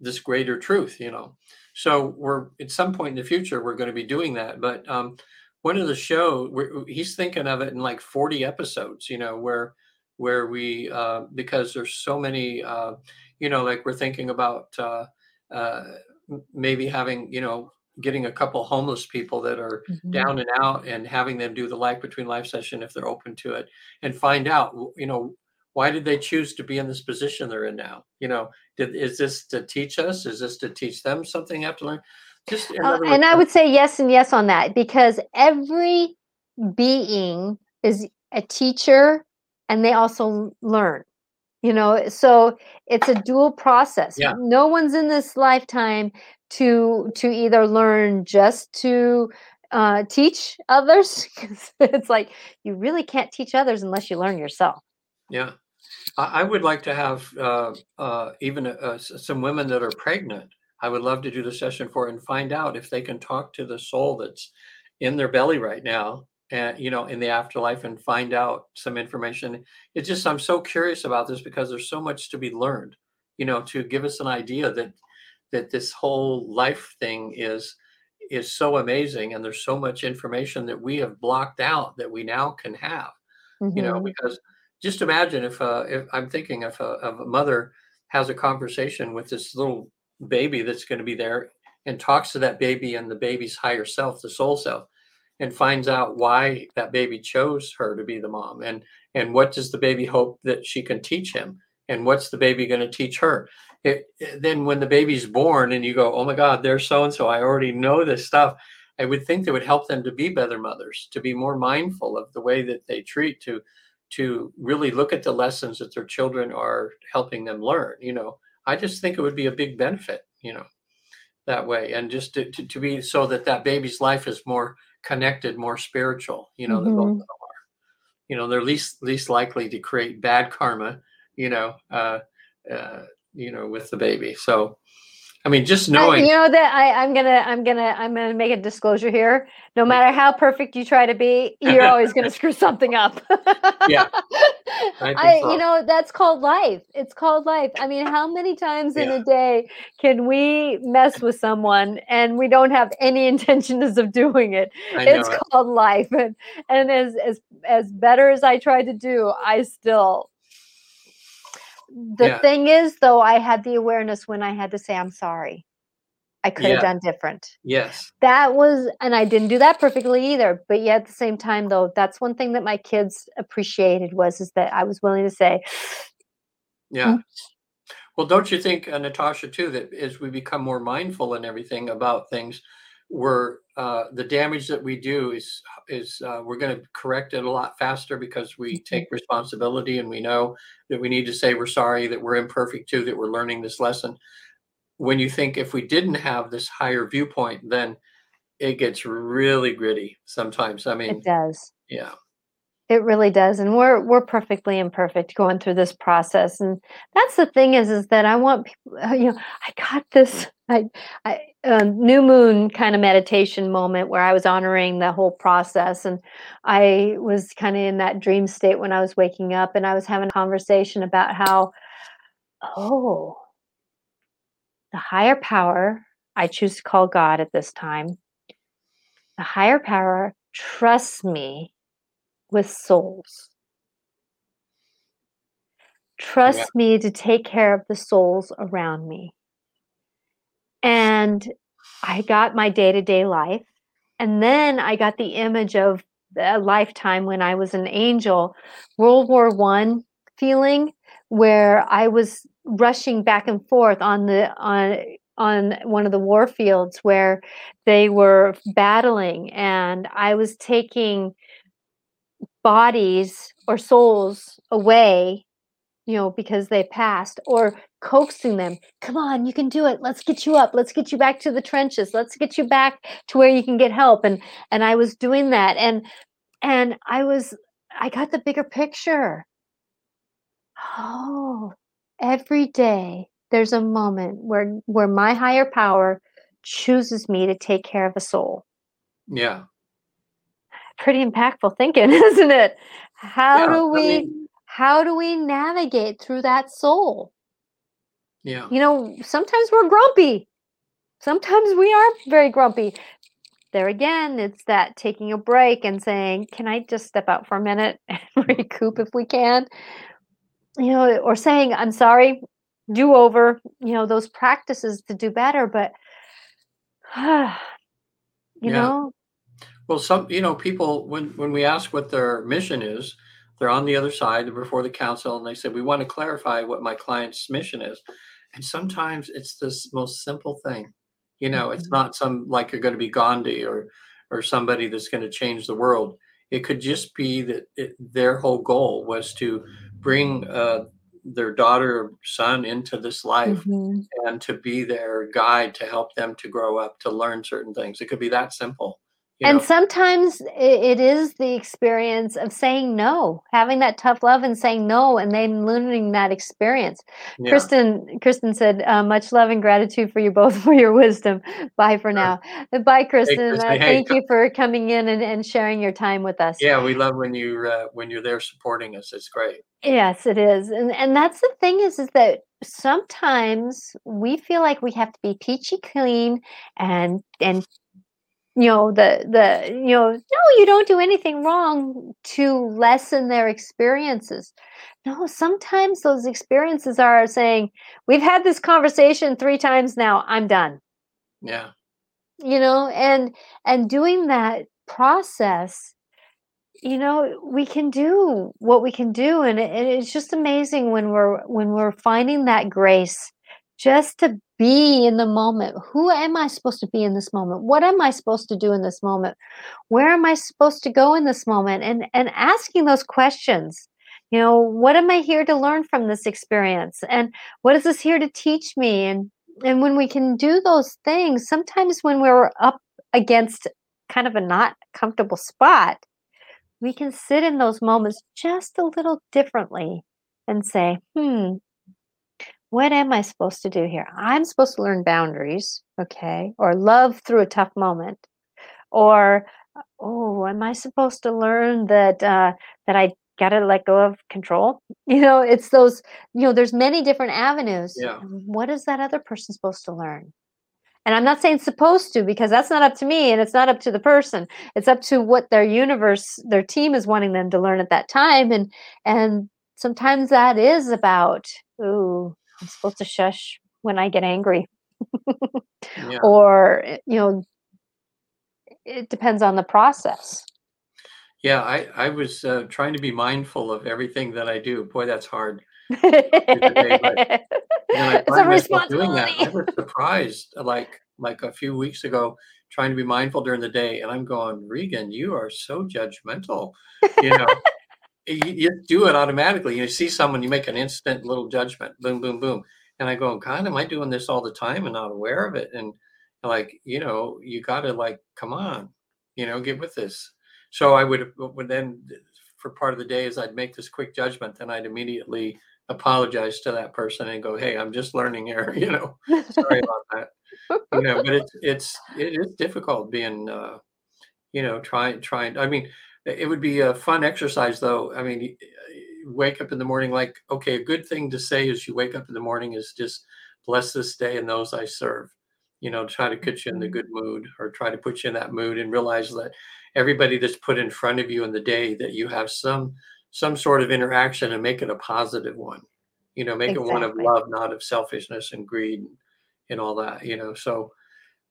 this greater truth." You know. So we're at some point in the future we're going to be doing that, but um, one of the show he's thinking of it in like 40 episodes you know where where we uh, because there's so many uh, you know like we're thinking about uh, uh, maybe having you know getting a couple homeless people that are Mhm. down and out and having them do the life between life session if they're open to it and find out you know why did they choose to be in this position they're in now you know did, is this to teach us is this to teach them something they have to learn just Uh, and I would say yes and yes on that because every being is a teacher and they also learn. You know, so it's a dual process. Yeah. No one's in this lifetime to to either learn just to uh, teach others. it's like you really can't teach others unless you learn yourself. Yeah, I, I would like to have uh, uh, even uh, some women that are pregnant. I would love to do the session for and find out if they can talk to the soul that's in their belly right now, and you know, in the afterlife, and find out some information. It's just I'm so curious about this because there's so much to be learned. You know, to give us an idea that that this whole life thing is is so amazing, and there's so much information that we have blocked out that we now can have you know Mhm. because just imagine if uh if i'm thinking if a, if a mother has a conversation with this little baby that's going to be there and talks to that baby and the baby's higher self the soul self and finds out why that baby chose her to be the mom and and what does the baby hope that she can teach him and what's the baby going to teach her? It, then when the baby's born and you go oh my god there's so and so i already know this stuff i would think that would help them to be better mothers to be more mindful of the way that they treat to to really look at the lessons that their children are helping them learn you know? I just think it would be a big benefit you know that way and just to, to, to be so that that baby's life is more connected more spiritual you know than both of Mhm. them are. You know they're least least likely to create bad karma you know uh uh you know with the baby so i mean just I- knowing you know that I, I'm gonna I'm gonna I'm gonna make a disclosure here. No matter how perfect you try to be, you're always gonna screw something up. Yeah, I I, so. you know that's called life. It's called life. I mean, how many times in a day can we mess with someone and we don't have any intentions of doing it? It's it. called life, and and as as as better as I try to do, I still. The Yeah. thing is, though, I had the awareness when I had to say I'm sorry. I could have Yeah. done different. yes That was, and I didn't do that perfectly either. But yet at the same time, though, that's one thing that my kids appreciated was is that I was willing to say, Yeah. Well, don't you think, uh, Natasha, too, that as we become more mindful and everything about things, we're uh, the damage that we do is is uh, we're going to correct it a lot faster because we Mhm. take responsibility and we know that we need to say we're sorry that we're imperfect too that we're learning this lesson when you think if we didn't have this higher viewpoint then it gets really gritty sometimes i mean It does. yeah It really does, and we're we're perfectly imperfect going through this process, and that's the thing is is that I want people, you know, I got this I I um, new moon kind of meditation moment where I was honoring the whole process, and I was kind of in that dream state when I was waking up, and I was having a conversation about how, oh, the higher power I choose to call God at this time, the higher power trusts me with souls. yeah Trust me to take care of the souls around me. And I got my day to day life. And then I got the image of a lifetime when I was an angel, World War One feeling, where I was rushing back and forth on the on on one of the war fields where they were battling and I was taking bodies or souls away you know, because they passed, or coaxing them, come on, you can do it. Let's get you up. Let's get you back to the trenches. Let's get you back to where you can get help. And and I was doing that. And and I was I got the bigger picture. Oh, every day there's a moment where where my higher power chooses me to take care of a soul. yeah Pretty impactful thinking, isn't it? How yeah do i we mean how do we navigate through that soul? yeah You know, sometimes we're grumpy. Sometimes we are very grumpy. There again, it's that taking a break and saying, Can I just step out for a minute and recoup if we can? You know, or saying, I'm sorry, do over, you know, those practices to do better. But, you yeah know, Well, some, you know, people when when we ask what their mission is, they're on the other side, they're before the council, and they say, "We want to clarify what my client's mission is." And sometimes it's this most simple thing. You know, it's Mhm. not some like you're going to be Gandhi or or somebody that's going to change the world. It could just be that it, their whole goal was to bring uh, their daughter or son into this life Mhm. and to be their guide to help them to grow up to learn certain things. It could be that simple. You And know, sometimes it is the experience of saying no, having that tough love and saying no, and then learning that experience. yeah. Kristen Kristen said, uh, "Much love and gratitude for you both for your wisdom. Bye for now. Bye, Hey, Kristen. Kristen. Uh, Hey, thank co- you for coming in and, and sharing your time with us. yeah, we love when you uh, when you're there supporting us. It's great. Yes, it is, and and that's the thing is is that sometimes we feel like we have to be peachy clean and and you know the the you know no you don't do anything wrong to lessen their experiences. No sometimes those experiences are saying we've had this conversation three times now i'm done. Yeah, you know and and doing that process you know we can do what we can do and, it, and it's just amazing when we're when we're finding that grace just to be in the moment. Who am i supposed to be in this moment? What am i supposed to do in this moment? Where am i supposed to go in this moment? And and asking those questions. You know what am i here to learn from this experience? And what is this here to teach me? And and when we can do those things sometimes when we're up against kind of a not comfortable spot we can sit in those moments just a little differently and say, hmm, what am I supposed to do here? I'm supposed to learn boundaries, okay, or love through a tough moment, or oh, am I supposed to learn that uh, that I got to let go of control? You know, it's those. You know, there's many different avenues. yeah, What is that other person supposed to learn? And I'm not saying supposed to because that's not up to me and it's not up to the person. It's up to what their universe, their team is wanting them to learn at that time. And and sometimes that is about, ooh, I'm supposed to shush when I get angry. yeah, Or, eh, you know, it depends on the process. yeah. I I was uh, trying to be mindful of everything that I do. Boy, that's hard it's today. But when I a find myself doing that, I was surprised. Like like a few weeks ago trying to be mindful during the day, and I'm going, Regan, you are so judgmental. You know, you, you do it automatically. You see someone, you make an instant little judgment, boom, boom, boom. And I go, God, am I doing this all the time and not aware of it? And like, you know, you got to like, come on, you know, get with this. So I would, would then for part of the day is I'd make this quick judgment, then I'd immediately apologize to that person and go, "Hey, I'm just learning here," you know. Sorry about that. You know, but it's it's it is difficult being, uh, you know, trying trying. I mean, it would be a fun exercise though. I mean, wake up in the morning like, okay, a good thing to say as you wake up in the morning is just bless this day and those I serve. You know, try to get you in the Mhm. good mood or try to put you in that mood and realize that everybody that's put in front of you in the day that you have some some sort of interaction and make it a positive one you know make it one of love not of selfishness and greed and all that you know so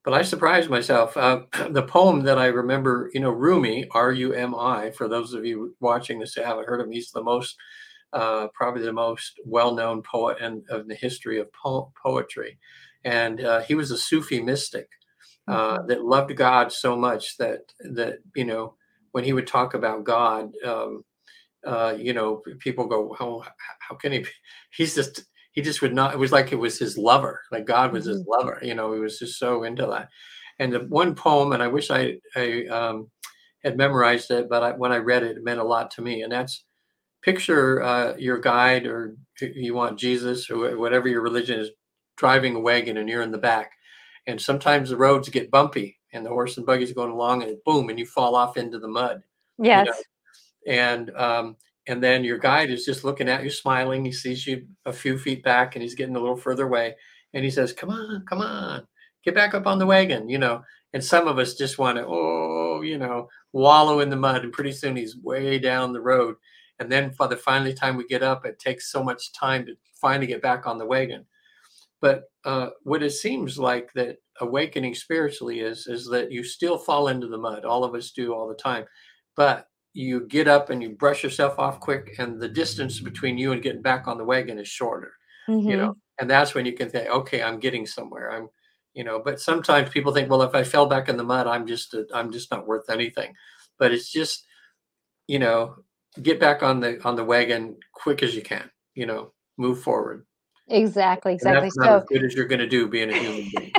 but i surprised myself uh, the poem that i remember you know rumi r-u-m-i for those of you watching this who haven't heard him he's the most uh, probably the most well-known poet in, of the history of po- poetry and uh, he was a sufi mystic uh, Mhm. that loved God so much that that you know when he would talk about God, um, uh, you know, people go, "How how can he? Be? He's just he just would not." It was like it was his lover, like God was his Mhm. lover. You know, he was just so into that. And the one poem, and I wish I I um, had memorized it, but I, when I read it, it meant a lot to me. And that's picture uh, your guide or you want Jesus or whatever your religion is driving a wagon and you're in the back and sometimes the roads get bumpy and the horse and buggy's going along and boom and you fall off into the mud you know Yes. and um and then your guide is just looking at you smiling he sees you a few feet back and he's getting a little further away and he says come on come on get back up on the wagon you know and some of us just want to oh you know wallow in the mud and pretty soon he's way down the road and then for the finally time we get up it takes so much time to finally get back on the wagon but uh, what it seems like that awakening spiritually is is that you still fall into the mud. All of us do all the time, but you get up and you brush yourself off quick, and the distance between you and getting back on the wagon is shorter. You mm-hmm. know, and that's when you can think, okay, I'm getting somewhere. I'm, you know. But sometimes people think, well, if I fell back in the mud, I'm just a, I'm just not worth anything. But it's just, you know, get back on the on the wagon quick as you can. You know, move forward. Exactly, exactly. that's not as So good as you're gonna do being a human being.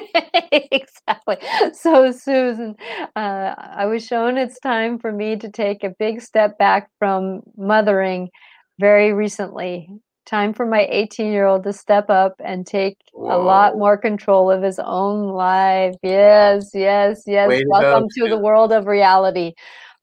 exactly. So, Susan, uh, I was shown it's time for me to take a big step back from mothering very recently. Time for my 18-year-old to step up and take a lot more control of his own life. Yes, yes, yes. Way Welcome to the world of reality.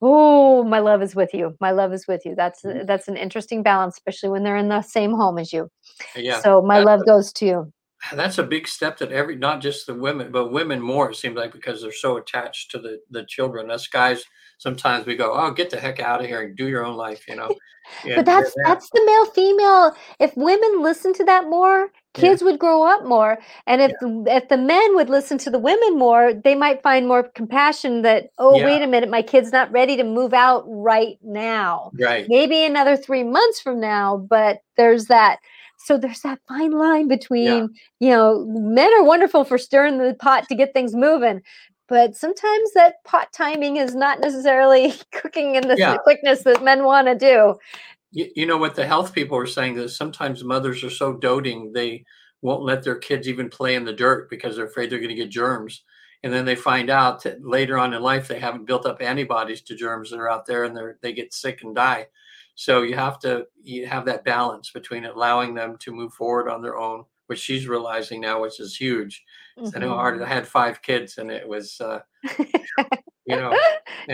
Oh, my love is with you. My love is with you. That's Mhm. that's an interesting balance, especially when they're in the same home as you. Yeah. So my love goes to you. That's a big step that every not just the women, but women more, it seems like because they're so attached to the the children. Us guys, sometimes we go, "Oh, get the heck out of here and do your own life," you know? But that's yeah, that's the male female. If women listen to that more, yeah, kids would grow up more. And if yeah, the if the men would listen to the women more, they might find more compassion that, oh, yeah, wait a minute, my kid's not ready to move out right now. right. Maybe another three months from now, but there's that. So there's that fine line Yeah, between, you know, men are wonderful for stirring the pot to get things moving. But sometimes that pot timing is not necessarily cooking in the yeah. quickness that men want to do. You, you know what the health people are saying that sometimes mothers are so doting they won't let their kids even play in the dirt because they're afraid they're going to get germs. And then they find out that later on in life they haven't built up antibodies to germs that are out there and they they get sick and die. So you have to you have that balance between allowing them to move forward on their own, which she's realizing now, which is huge. I know hard I Mhm. had five kids and it was uh, you know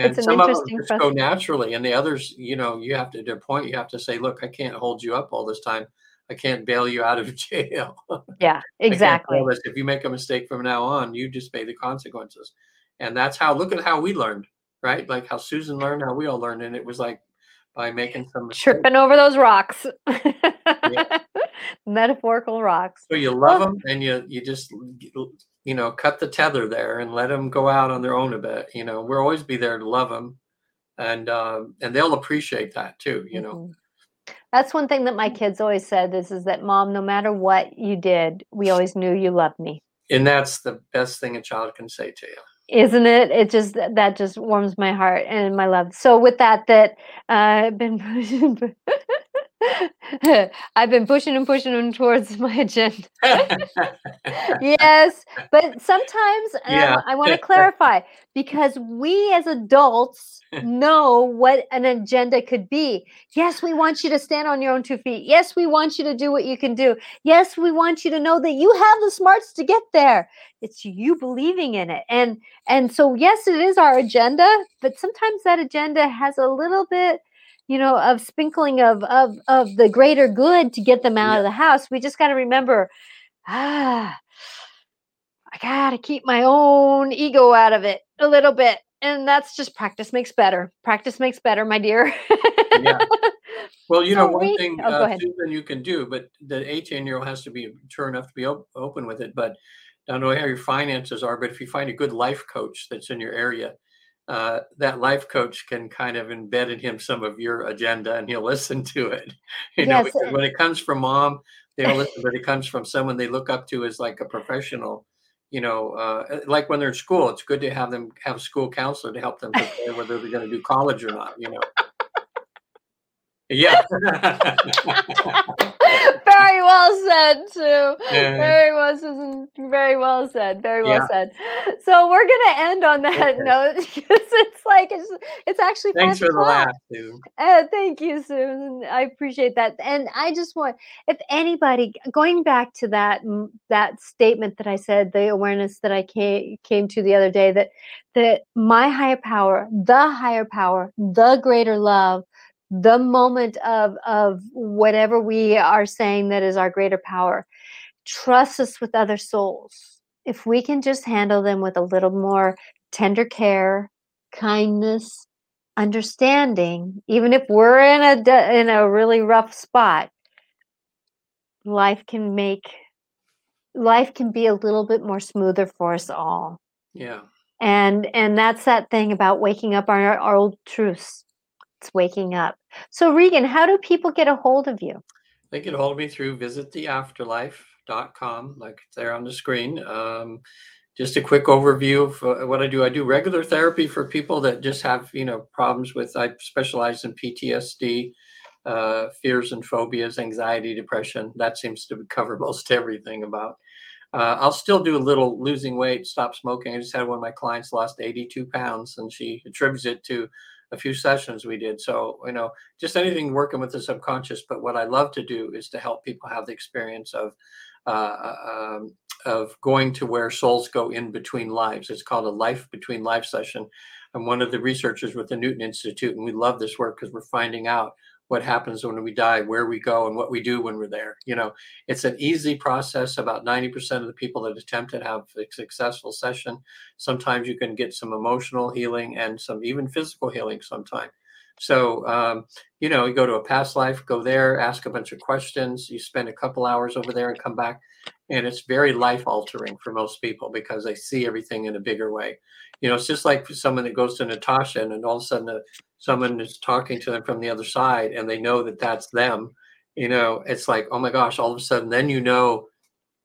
It's and an some of them just process. go naturally, and the others, you know, you have to to a point, you have to say, "Look, I can't hold you up all this time. I can't bail you out of jail. Yeah, I can't tell exactly. If you make a mistake from now on, you just pay the consequences." And that's how look at how we learned, right? Like how Susan learned, how we all learned, and it was like by making some mistakes. Tripping over those rocks. Yeah. Metaphorical rocks. So you love them, and you you just you know cut the tether there and let them go out on their own a bit. You know, we'll always be there to love them, and um, and they'll appreciate that too. You know. mhm. That's one thing that my kids always said is, is that mom, no matter what you did, we always knew you loved me. And that's the best thing a child can say to you isn't it? It just that just warms my heart and my love. So with that that uh, i've been I've been pushing and pushing them towards my agenda. yes, but sometimes yeah. Um, I, I want to clarify because we as adults know what an agenda could be. Yes, we want you to stand on your own two feet. Yes, we want you to do what you can do. Yes, we want you to know that you have the smarts to get there. It's you believing in it. And and so yes, it is our agenda, but sometimes that agenda has a little bit you know, of sprinkling of of of the greater good to get them out yeah. of the house. We just got to remember, ah, I got to keep my own ego out of it a little bit. And that's just practice makes better. Practice makes better, my dear. yeah. Well, you so know, one we, thing, oh, uh, Susan, you can do, but the 18 year old has to be mature enough to be op- open with it. But I don't know how your finances are, but if you find a good life coach that's in your area, uh, that life coach can kind of embed in him some of your agenda and he'll listen to it. You know, when it comes from mom, they don't listen, but it comes from someone they look up to as like a professional. You know, uh, like when they're in school, it's good to have them have a school counselor to help them prepare whether they're going to do college or not. You know. Yeah. well said too. Yeah. Very well very well said. Very well yeah. said. So we're gonna end on that okay. note because it's like it's it's actually thanks for the laugh too. Uh, thank you, Susan. I appreciate that. And I just want if anybody going back to that that statement that I said, the awareness that I came came to the other day that that my higher power, the higher power, the greater love the moment of of whatever we are saying that is our greater power. Trust us with other souls. If we can just handle them with a little more tender care kindness understanding even if we're in a in a really rough spot life can make life can be a little bit more smoother for us all. Yeah. And and that's that thing about waking up our, our old truths it's waking up. So, Regan, how do people get a hold of you? They get a hold of me through visittheafterlife.com, like there on the screen. Um, just a quick overview of uh, what I do. I do regular therapy for people that just have, you know, problems with. I specialize in PTSD, uh, fears and phobias, anxiety, depression. That seems to cover most everything about. Uh, I'll still do a little losing weight, stop smoking. I just had one of my clients lost 82 pounds, and she attributes it to a few sessions we did. So, you know, just anything working with the subconscious. But what I love to do is to help people have the experience of uh, um, of going to where souls go in between lives. It's called a life between life session. I'm one of the researchers with the Newton Institute, and we love this work because we're finding out what happens when we die, where we go, and what we do when we're there. You know, it's an easy process. About 90% of the people that attempt it have a successful session. Sometimes you can get some emotional healing and some even physical healing sometimes. So, um, you know, you go to a past life, go there, ask a bunch of questions. You spend a couple hours over there and come back. And it's very life altering for most people because they see everything in a bigger way. You know, it's just like someone that goes to Natasha and all of a sudden a, someone is talking to them from the other side and they know that that's them. You know, it's like, oh my gosh, all of a sudden, then you know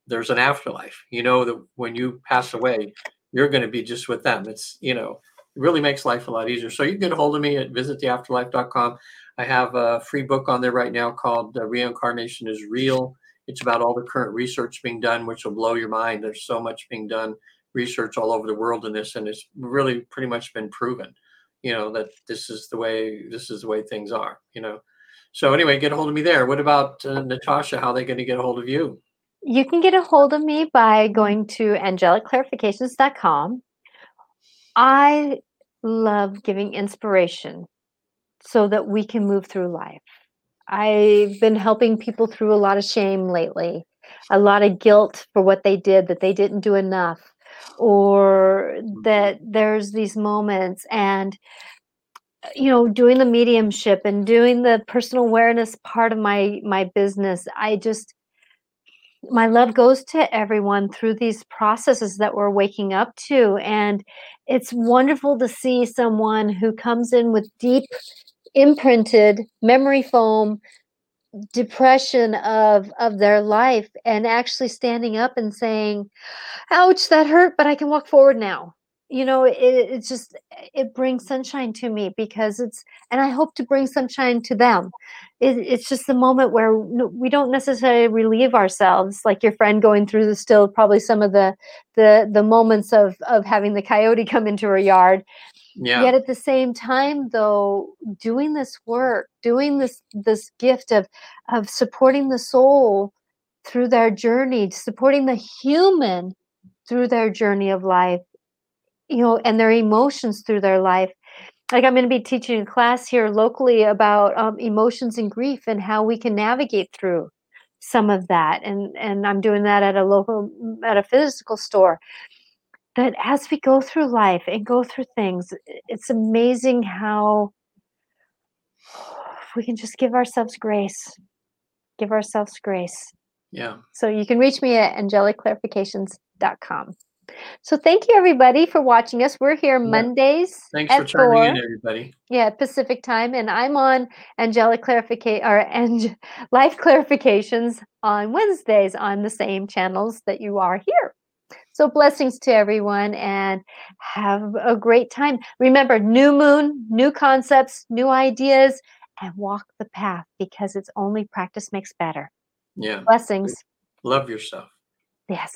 there's an afterlife. You know that when you pass away, you're going to be just with them. It's, you know, it really makes life a lot easier. So you can get a hold of me at visittheafterlife.com. I have a free book on there right now called uh, Reincarnation is Real. It's about all the current research being done, which will blow your mind. There's so much being done, research all over the world in this, and it's really pretty much been proven, you know, that this is the way this is the way things are, you know. So anyway, get a hold of me there. What about uh, Natasha? How are they going to get a hold of you? You can get a hold of me by going to angelicclarifications.com. I love giving inspiration so that we can move through life. I've been helping people through a lot of shame lately, a lot of guilt for what they did, that they didn't do enough, or mm-hmm. that there's these moments and uh, you know doing the mediumship and doing the personal awareness part of my my business i just my love goes to everyone through these processes that we're waking up to and it's wonderful to see someone who comes in with deep imprinted memory foam depression of of their life and actually standing up and saying ouch that hurt but i can walk forward now. You know it, it's just it brings sunshine to me because it's and i hope to bring sunshine to them. It, it's just the moment where we don't necessarily relieve ourselves like your friend going through the still probably some of the the the moments of of having the coyote come into her yard yeah. Yet at the same time though doing this work doing this this gift of of supporting the soul through their journey supporting the human through their journey of life you know and their emotions through their life. Like i'm going to be teaching a class here locally about um, emotions and grief and how we can navigate through some of that and and i'm doing that at a local at a physical store that as we go through life and go through things it's amazing how we can just give ourselves grace give ourselves grace yeah so you can reach me at angelicclarifications.com so thank you everybody for watching us. We're here Yeah. Mondays Thanks for tuning four. in, everybody. Yeah, Pacific time, and I'm on angelic clarification or ang- life clarifications on Wednesdays on the same channels that you are here. So blessings to everyone and have a great time. Remember, new moon, new concepts, new ideas, and walk the path because it's only practice makes better. Yeah. Blessings. Love yourself. Yes.